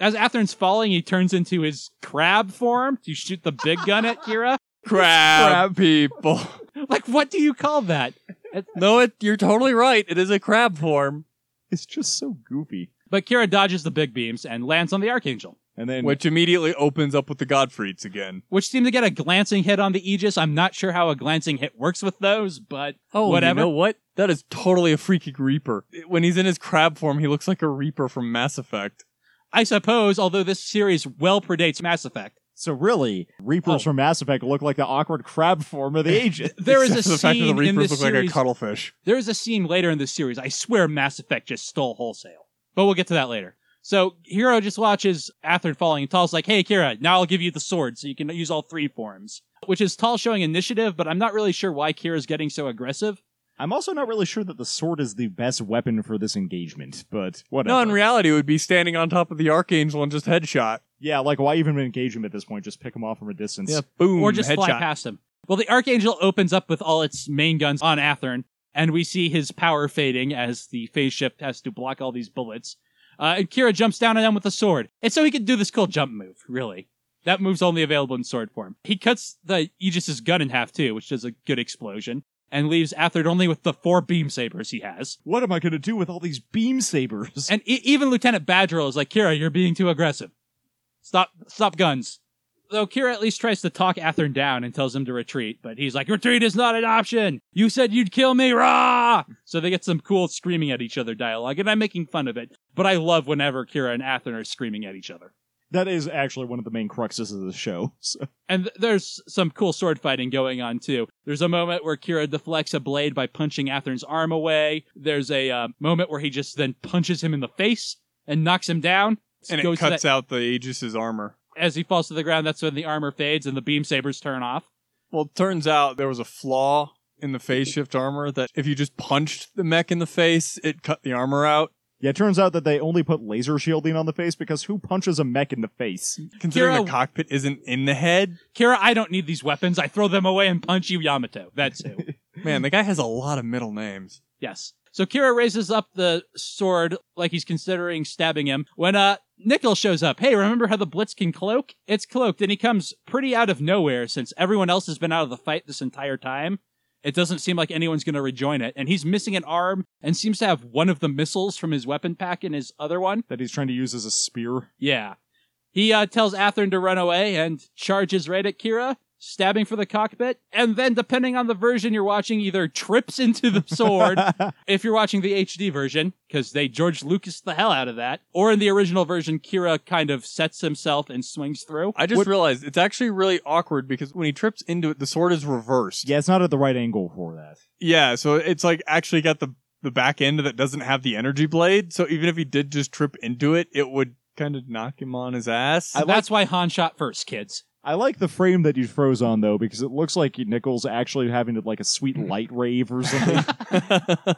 Speaker 5: As Athrun's falling, he turns into his crab form to shoot the big gun at Kira.
Speaker 7: Crab, people.
Speaker 5: Like, what do you call that?
Speaker 7: no, it, you're totally right. It is a crab form.
Speaker 6: It's just so goofy.
Speaker 5: But Kira dodges the big beams and lands on the Archangel.
Speaker 6: And then
Speaker 7: Which immediately opens up with the Gottfrieds again.
Speaker 5: which seemed to get a glancing hit on the Aegis. I'm not sure how a glancing hit works with those, but
Speaker 7: Oh,
Speaker 5: whatever.
Speaker 7: You know what? That is totally a freaking Reaper. When he's in his crab form, he looks like a Reaper from Mass Effect.
Speaker 5: I suppose, although this series well predates Mass Effect,
Speaker 6: so really, Reapers
Speaker 5: Oh.
Speaker 6: from Mass Effect look like the awkward crab form of the Aegis.
Speaker 5: there is a
Speaker 7: Except for the fact that the
Speaker 5: scene in
Speaker 7: Reapers
Speaker 5: this
Speaker 7: look like a
Speaker 5: series.
Speaker 7: cuttlefish.
Speaker 5: there is a scene later in the series. I swear Mass Effect just stole wholesale, but we'll get to that later. So Hero just watches Athrun falling, and Tolle's like, "Hey, Kira, now I'll give you the sword, so you can use all three forms." Which is Tolle showing initiative, but I'm not really sure why Kira's getting so aggressive.
Speaker 6: I'm also not really sure that the sword is the best weapon for this engagement, but whatever.
Speaker 7: No, in reality, it would be standing on top of the Archangel and just headshot.
Speaker 6: Yeah, like why even engage him at this point? Just pick him off from a distance.
Speaker 7: Yeah, boom,
Speaker 5: or just
Speaker 7: headshot.
Speaker 5: fly past him. Well, the Archangel opens up with all its main guns on Athrun, and we see his power fading as the phase shift has to block all these bullets. Uh, and Kira jumps down on him with a sword. And so he can do this cool jump move, really. That move's only available in sword form. He cuts the Aegis's gun in half too, which does a good explosion, and leaves Athrun only with the four beam sabers he has.
Speaker 6: What am I going to do with all these beam sabers?
Speaker 5: And e- even Lieutenant Badgiruel is like, Kira, you're being too aggressive. Stop, stop guns. Though Kira at least tries to talk Athrun down and tells him to retreat, but he's like, retreat is not an option. You said you'd kill me, rah! So they get some cool screaming at each other dialogue, and I'm making fun of it, but I love whenever Kira and Athrun are screaming at each other.
Speaker 6: that is actually one of the main cruxes of the show. So.
Speaker 5: And th- there's some cool sword fighting going on too. There's a moment where Kira deflects a blade by punching Athrun's arm away. There's a uh, moment where he just then punches him in the face and knocks him down.
Speaker 7: And
Speaker 5: Goes
Speaker 7: it
Speaker 5: to
Speaker 7: cuts
Speaker 5: that-
Speaker 7: out the Aegis's armor.
Speaker 5: as he falls to the ground, that's when the armor fades and the beam sabers turn off.
Speaker 7: Well, it turns out there was a flaw in the phase shift armor that if you just punched the mech in the face, it cut the armor out.
Speaker 6: Yeah, it turns out that they only put laser shielding on the face because who punches a mech in the face?
Speaker 7: Considering
Speaker 5: Kira-
Speaker 7: the cockpit isn't in the head,
Speaker 5: Kira, I don't need these weapons. I throw them away and punch you, Yamato. That's who.
Speaker 7: man, the guy has a lot of middle names.
Speaker 5: yes. So Kira raises up the sword like he's considering stabbing him when uh Nicol shows up. Hey, remember how the Blitz can cloak? It's cloaked, and he comes pretty out of nowhere since everyone else has been out of the fight this entire time. It doesn't seem like anyone's going to rejoin it, and he's missing an arm and seems to have one of the missiles from his weapon pack in his other one.
Speaker 6: That he's trying to use as a spear.
Speaker 5: Yeah. He uh, tells Athrun to run away and charges right at Kira, stabbing for the cockpit. And then, depending on the version you're watching, either trips into the sword if you're watching the HD version, because they George Lucas the hell out of that, or in the original version, Kira kind of sets himself and swings through.
Speaker 7: I just realized it's actually really awkward because when he trips into it, the sword is reversed.
Speaker 6: Yeah, it's not at the right angle for that.
Speaker 7: Yeah, so it's like actually got the the back end that doesn't have the energy blade. So even if he did just trip into it, it would kind of knock him on his ass.
Speaker 5: So that's why Han shot first, kids.
Speaker 6: I like the frame that you froze on though because it looks like Nicol's actually having like a sweet hmm. light rave or something.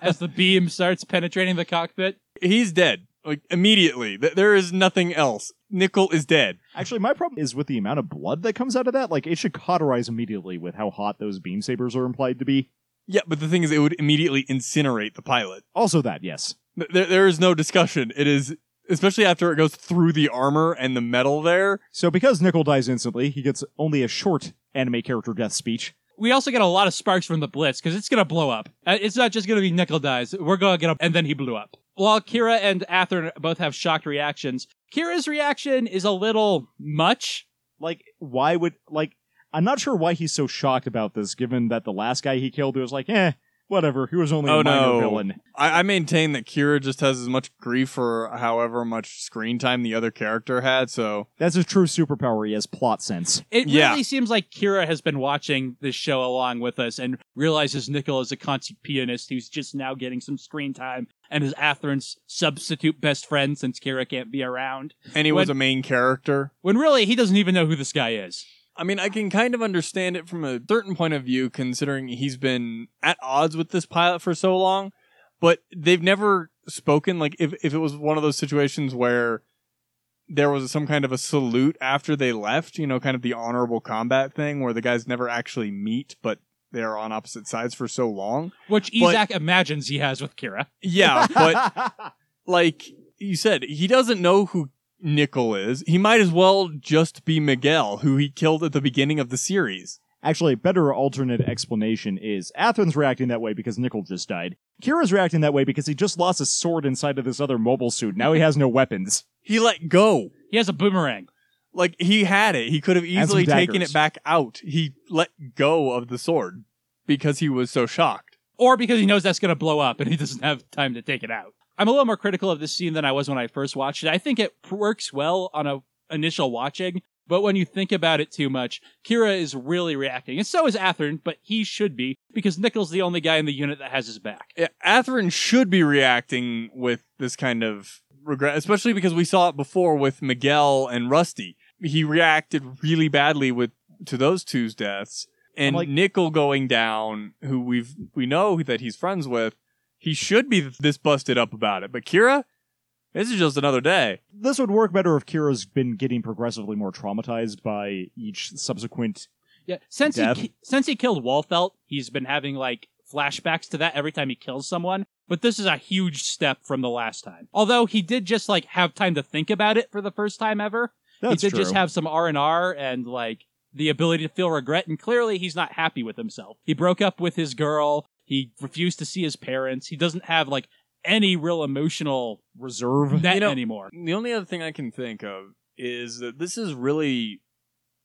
Speaker 5: As the beam starts penetrating the cockpit.
Speaker 7: He's dead. Like immediately. Th- There is nothing else. Nicol is dead.
Speaker 6: Actually, my problem is with the amount of blood that comes out of that. Like, it should cauterize immediately with how hot those beam sabers are implied to be.
Speaker 7: Yeah, but the thing is, it would immediately incinerate the pilot.
Speaker 6: Also, that yes.
Speaker 7: Th- There, there is no discussion. It is, especially after it goes through the armor and the metal there.
Speaker 6: So, because Nicol dies instantly, he gets only a short anime character death speech.
Speaker 5: We also get a lot of sparks from the Blitz because it's going to blow up. Uh, It's not just going to be Nicol dies. We're going to get up, and then he blew up. While Kira and Athrun both have shocked reactions, Kira's reaction is a little much.
Speaker 6: Like, why would like? I'm not sure why he's so shocked about this, given that the last guy he killed was like, eh, whatever. He was only
Speaker 7: Oh,
Speaker 6: a minor
Speaker 7: no.
Speaker 6: villain.
Speaker 7: I, I maintain that Kira just has as much grief for however much screen time the other character had. So
Speaker 6: That's his true superpower. He has plot sense.
Speaker 5: It
Speaker 7: Yeah.
Speaker 5: really seems like Kira has been watching this show along with us and realizes Nicol is a concert pianist who's just now getting some screen time and is Athrun's substitute best friend since Kira can't be around.
Speaker 7: and he was a main character.
Speaker 5: When really he doesn't even know who this guy is.
Speaker 7: I mean, I can kind of understand it from a certain point of view, considering he's been at odds with this pilot for so long. But they've never spoken. Like, if if it was one of those situations where there was some kind of a salute after they left, you know, kind of the honorable combat thing, where the guys never actually meet, but they're on opposite sides for so long.
Speaker 5: Which
Speaker 7: But-
Speaker 5: Yzak imagines he has with Kira.
Speaker 7: Yeah, but like you said, he doesn't know who Nicol is. He might as well just be Miguel, who he killed at the beginning of the series.
Speaker 6: Actually, a better alternate explanation is Athrun's reacting that way because Nicol just died. Kira's reacting that way because he just lost his sword inside of this other mobile suit. Now he has no weapons.
Speaker 7: He let go.
Speaker 5: He has a boomerang.
Speaker 7: Like he had it. He could have easily taken it back out. He let go of the sword because he was so shocked.
Speaker 5: Or because he knows that's going to blow up and he doesn't have time to take it out. I'm a little more critical of this scene than I was when I first watched it. I think it works well on a initial watching, but when you think about it too much, Kira is really reacting. And so is Athrun, but he should be because Nicol's the only guy in the unit that has his back.
Speaker 7: Yeah, Athrun should be reacting with this kind of regret, especially because we saw it before with Miguel and Rusty. He reacted really badly with to those two's deaths, and
Speaker 6: like-
Speaker 7: Nicol going down, who we've we know that he's friends with. He should be this busted up about it, but Kira, this is just another day.
Speaker 6: This would work better if Kira's been getting progressively more traumatized by each subsequent.
Speaker 5: Yeah, since
Speaker 6: Death.
Speaker 5: he since he killed Waltfeld, he's been having like flashbacks to that every time he kills someone. But this is a huge step from the last time. Although he did just like have time to think about it for the first time ever.
Speaker 6: That's
Speaker 5: he did
Speaker 6: true.
Speaker 5: just have some R and R and like the ability to feel regret, and clearly he's not happy with himself. He broke up with his girl. He refused to see his parents. He doesn't have like any real emotional
Speaker 6: reserve.
Speaker 7: You know-
Speaker 5: anymore.
Speaker 7: The only other thing I can think of is that this is really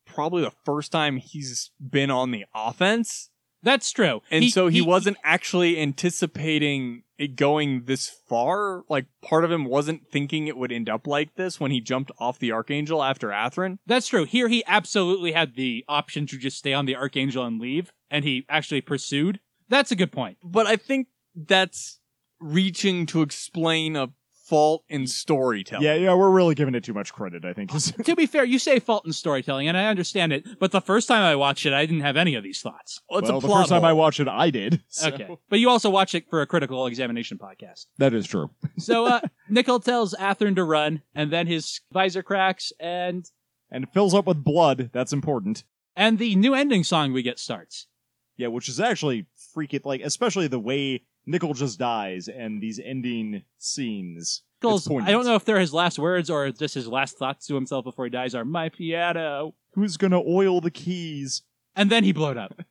Speaker 7: probably the first time he's been on the offense.
Speaker 5: That's true.
Speaker 7: And so he, wasn't actually anticipating it going this far. Like part of him wasn't thinking it would end up like this when he jumped off the Archangel after Athrun.
Speaker 5: That's true. Here he absolutely had the option to just stay on the Archangel and leave, and he actually pursued. That's a good point.
Speaker 7: But I think that's reaching to explain a fault in storytelling.
Speaker 6: Yeah, yeah, we're really giving it too much credit. I think.
Speaker 5: to be fair, you say fault in storytelling, and I understand it, but the first time I watched it, I didn't have any of these thoughts.
Speaker 7: Well, it's
Speaker 6: well,
Speaker 7: a
Speaker 6: the
Speaker 7: plot
Speaker 6: first time I watched it, I did. so-
Speaker 5: Okay. But you also watched it for a critical examination podcast.
Speaker 6: that is true.
Speaker 5: So uh, Nicol tells Athrun to run, and then his visor cracks, and
Speaker 6: And it fills up with blood. That's important.
Speaker 5: and the new ending song we get starts.
Speaker 6: Yeah, which is actually freaking like, especially the way Nicol just dies and these ending scenes. Nicol's,
Speaker 5: I don't know if they're his last words or just his last thoughts to himself before he dies are "my piano,"
Speaker 6: Who's gonna oil the keys?
Speaker 5: and then he blowed up.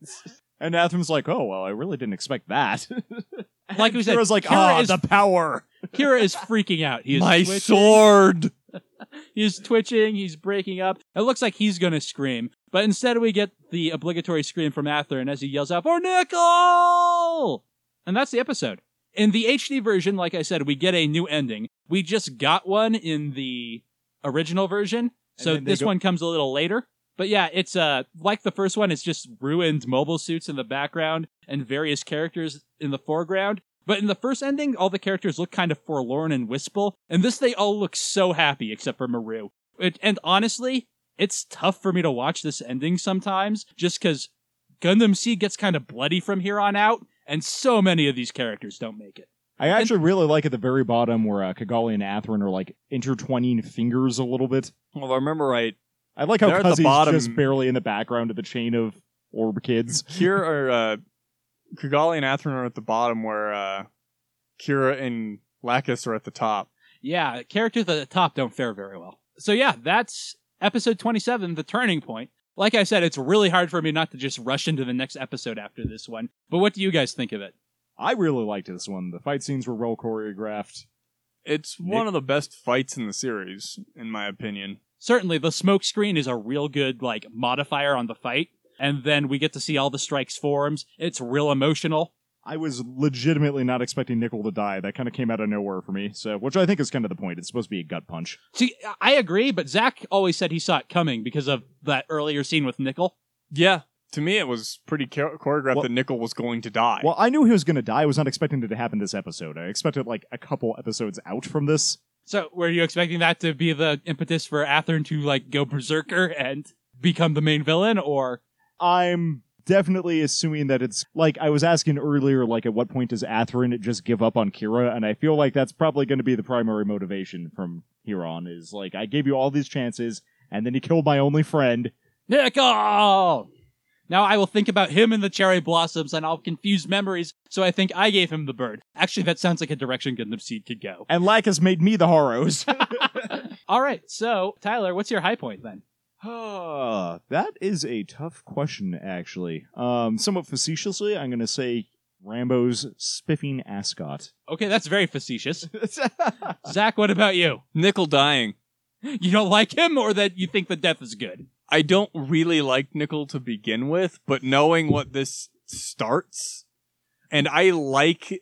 Speaker 6: And Athrun's like, oh well, I really didn't expect that.
Speaker 5: Like we said,
Speaker 6: Kira's like,
Speaker 5: Kira
Speaker 6: ah,
Speaker 5: is
Speaker 6: the power.
Speaker 5: Kira is freaking out. He is
Speaker 7: My sword.
Speaker 5: He's twitching. He's breaking up. It looks like he's going to scream, but instead we get the obligatory scream from Athrun as he yells out for Nicol, and that's the episode. In the HD version, like I said, we get a new ending. We just got one in the original version, so this
Speaker 6: go-
Speaker 5: one comes a little later. But yeah, it's uh like the first one. It's just ruined mobile suits in the background and various characters in the foreground. But in the first ending, all the characters look kind of forlorn and wistful, and this they all look so happy except for Murrue. It, and honestly, it's tough for me to watch this ending sometimes, just because Gundam Seed gets kind of bloody from here on out, and so many of these characters don't make it.
Speaker 6: I actually really like at the very bottom where uh, Cagalli and Athrun are like intertwining fingers a little bit.
Speaker 7: Well, if I remember right,
Speaker 6: I like how
Speaker 7: They're at the
Speaker 6: Kuzzey's
Speaker 7: bottom.
Speaker 6: just barely in the background of the chain of orb kids.
Speaker 7: Here or uh, Cagalli and Athrun are at the bottom, where uh, Kira and Lacus are at the top.
Speaker 5: Yeah, characters at the top don't fare very well. So yeah, that's episode 27, the turning point. Like I said, it's really hard for me not to just rush into the next episode after this one. But what do you guys think of it?
Speaker 6: I really liked this one. The fight scenes were well choreographed.
Speaker 7: It's one of the best fights in the series, in my opinion.
Speaker 5: Certainly, the smoke screen is a real good like modifier on the fight, and then we get to see all the strikes forms. It's real emotional.
Speaker 6: I was legitimately not expecting Nicol to die. That kind of came out of nowhere for me. So, which I think is kind of the point. It's supposed to be a gut punch.
Speaker 5: See, I agree, but Zach always said he saw it coming because of that earlier scene with Nicol.
Speaker 7: Yeah, to me, it was pretty choreographed
Speaker 6: Well-
Speaker 7: that Nicol was going to die.
Speaker 6: Well, I knew he was going to die. I was not expecting it to happen this episode. I expected like a couple episodes out from this.
Speaker 5: So, were you expecting that to be the impetus for Athrun to like go berserker and become the main villain, or
Speaker 6: I'm definitely assuming that it's like I was asking earlier, like at what point does Athrun just give up on Kira? And I feel like that's probably going to be the primary motivation from here on. Is like I gave you all these chances, and then you killed my only friend.
Speaker 5: Nicol? Now I will think about him and the cherry blossoms, and I'll confuse memories. So I think I gave him the bird. Actually, that sounds like a direction Gundam Seed could go.
Speaker 6: And Lacus made me the Horos.
Speaker 5: All right, so Tyler, what's your high point then?
Speaker 6: Ah, that is a tough question, actually. Um, somewhat facetiously, I'm going to say Rambo's spiffing ascot.
Speaker 5: Okay, that's very facetious. Zach, what about you?
Speaker 7: Nicol dying.
Speaker 5: You don't like him, or that you think the death is good?
Speaker 7: I don't really like Nicol to begin with, but knowing what this starts, and I like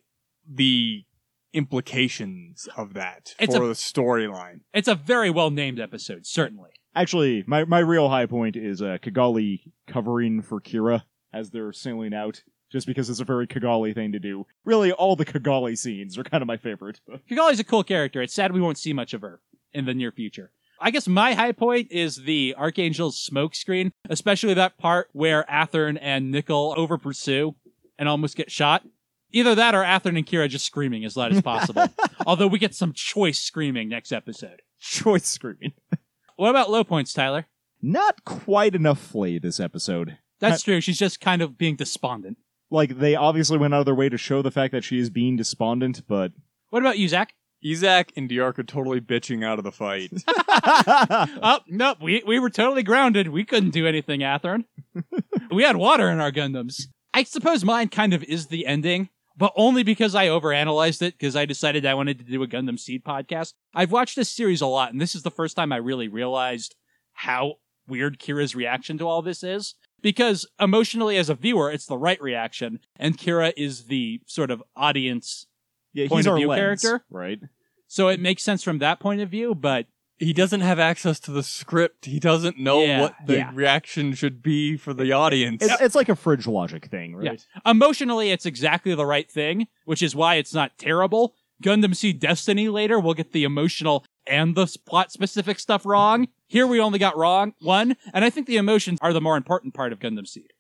Speaker 7: the implications of that
Speaker 5: It's
Speaker 7: for
Speaker 5: a-
Speaker 7: the storyline.
Speaker 5: It's a very well named episode, certainly.
Speaker 6: Actually, my, my real high point is uh, Cagalli covering for Kira as they're sailing out, just because it's a very Cagalli thing to do. Really, all the Cagalli scenes are kind of my favorite.
Speaker 5: Cagalli's a cool character. It's sad we won't see much of her in the near future. I guess my high point is the Archangel's smoke screen, especially that part where Athrun and Nicol over pursue and almost get shot. Either that or Athrun and Kira just screaming as loud as possible. Although we get some choice screaming next episode.
Speaker 6: Choice screen.
Speaker 5: What about low points, Tyler?
Speaker 6: Not quite enough Flay this episode.
Speaker 5: That's true. She's just kind of being despondent.
Speaker 6: Like, they obviously went out of their way to show the fact that she is being despondent, but.
Speaker 5: What about you, Zach?
Speaker 7: Yzak and Dearka are totally bitching out of the fight.
Speaker 5: Oh, nope. we, we were totally grounded. We couldn't do anything, Athrun. we had water in our Gundams. I suppose mine kind of is the ending, but only because I overanalyzed it, because I decided I wanted to do a Gundam Seed podcast. I've watched this series a lot, and this is the first time I really realized how weird Kira's reaction to all this is. Because emotionally, as a viewer, it's the right reaction, and Kira is the sort of audience.
Speaker 6: yeah,
Speaker 5: Point
Speaker 6: he's
Speaker 5: of
Speaker 6: our
Speaker 5: view
Speaker 6: lens,
Speaker 5: character?
Speaker 6: Right?
Speaker 5: So it makes sense from that point of view, but
Speaker 7: he doesn't have access to the script. He doesn't know
Speaker 5: Yeah,
Speaker 7: what the
Speaker 5: yeah.
Speaker 7: reaction should be for the audience.
Speaker 6: It's, it's like a fridge logic thing, right?
Speaker 5: emotionally it's exactly the right thing, which is why it's not terrible. Gundam Seed Destiny later we'll get the emotional and the plot specific stuff wrong. Here we only got wrong one, and I think the emotions are the more important part of Gundam Seed.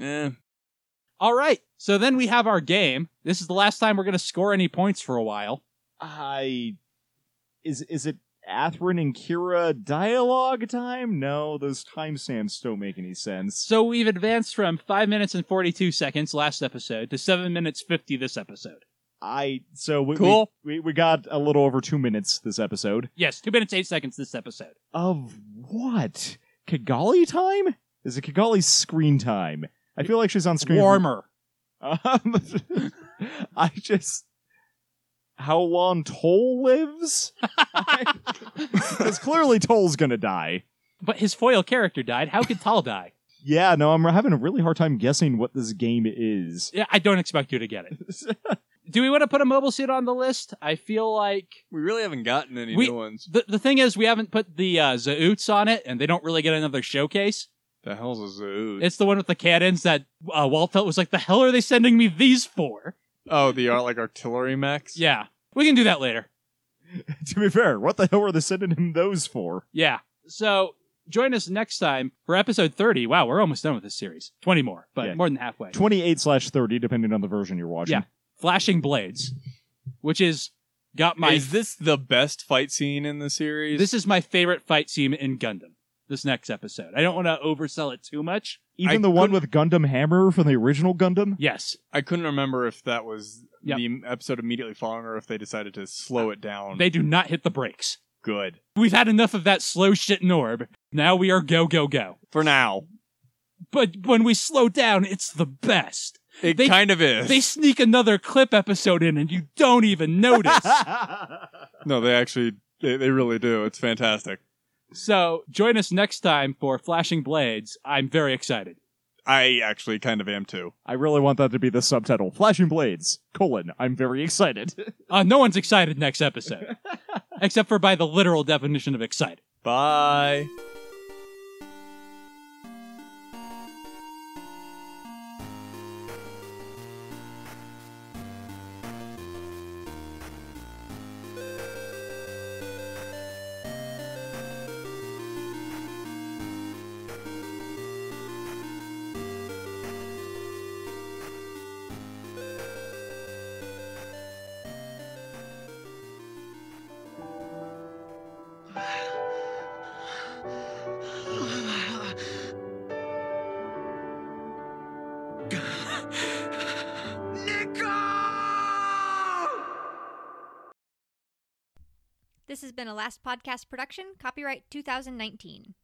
Speaker 7: Eh,
Speaker 5: All right, so then we have our game. This is the last time we're going to score any points for a while.
Speaker 6: I is is it Athrun and Kira dialogue time? No, those timestamps don't make any sense.
Speaker 5: So we've advanced from 5 minutes and 42 seconds last episode to 7 minutes 50 this episode.
Speaker 6: I so we,
Speaker 7: Cool.
Speaker 6: We, we we got a little over two minutes this episode
Speaker 5: Yes, 2 minutes 8 seconds this episode.
Speaker 6: of what Cagalli time? Is it Cagalli's screen time? I feel like she's on screen.
Speaker 5: Warmer.
Speaker 6: Um, I just how long Tolle lives? Because clearly Tolle's gonna die.
Speaker 5: But his foil character died. How could Tolle die?
Speaker 6: Yeah, no, I'm having a really hard time guessing what this game is.
Speaker 5: Yeah, I don't expect you to get it. Do we want to put a mobile suit on the list? I feel like
Speaker 7: we really haven't gotten any
Speaker 5: We-
Speaker 7: new ones.
Speaker 5: the the thing is we haven't put the uh, Zauts on it, and they don't really get another showcase.
Speaker 7: The hell's a zoo?
Speaker 5: It's the one with the cannons that uh, Waltfeld was like, "The hell are they sending me these for?"
Speaker 7: Oh, the art like artillery mechs.
Speaker 5: Yeah, we can do that later.
Speaker 6: to be fair, what the hell were they sending him those for?
Speaker 5: Yeah. So join us next time for episode thirty. Wow, we're almost done with this series. Twenty more, but
Speaker 6: Yeah.
Speaker 5: more than halfway.
Speaker 6: 28 slash 30, depending on the version you're watching.
Speaker 5: Yeah. Flashing blades. which is got my
Speaker 7: Is this the best fight scene in the series?
Speaker 5: this is my favorite fight scene in Gundam. This next episode. I don't want to oversell it too much.
Speaker 6: Even
Speaker 7: I
Speaker 6: the one with Gundam Hammer from the original Gundam.
Speaker 5: Yes,
Speaker 7: I couldn't remember if that was
Speaker 5: Yep.
Speaker 7: the episode immediately following or if they decided to slow it down.
Speaker 5: they do not hit the brakes.
Speaker 7: Good.
Speaker 5: We've had enough of that slow shit Norb. Now we are go go go.
Speaker 7: For now.
Speaker 5: But when we slow down, it's the best.
Speaker 7: It
Speaker 5: They-
Speaker 7: kind of is.
Speaker 5: They sneak another clip episode in and you don't even notice.
Speaker 7: no, they actually they, they really do. It's fantastic.
Speaker 5: So join us next time for Flashing Blades. I'm very excited.
Speaker 7: I actually kind of am too.
Speaker 6: I really want that to be the subtitle. Flashing Blades, colon, I'm very excited.
Speaker 5: Uh, no one's excited next episode. Except for by the literal definition of excited.
Speaker 7: Bye.
Speaker 8: Last Podcast production, copyright 2019.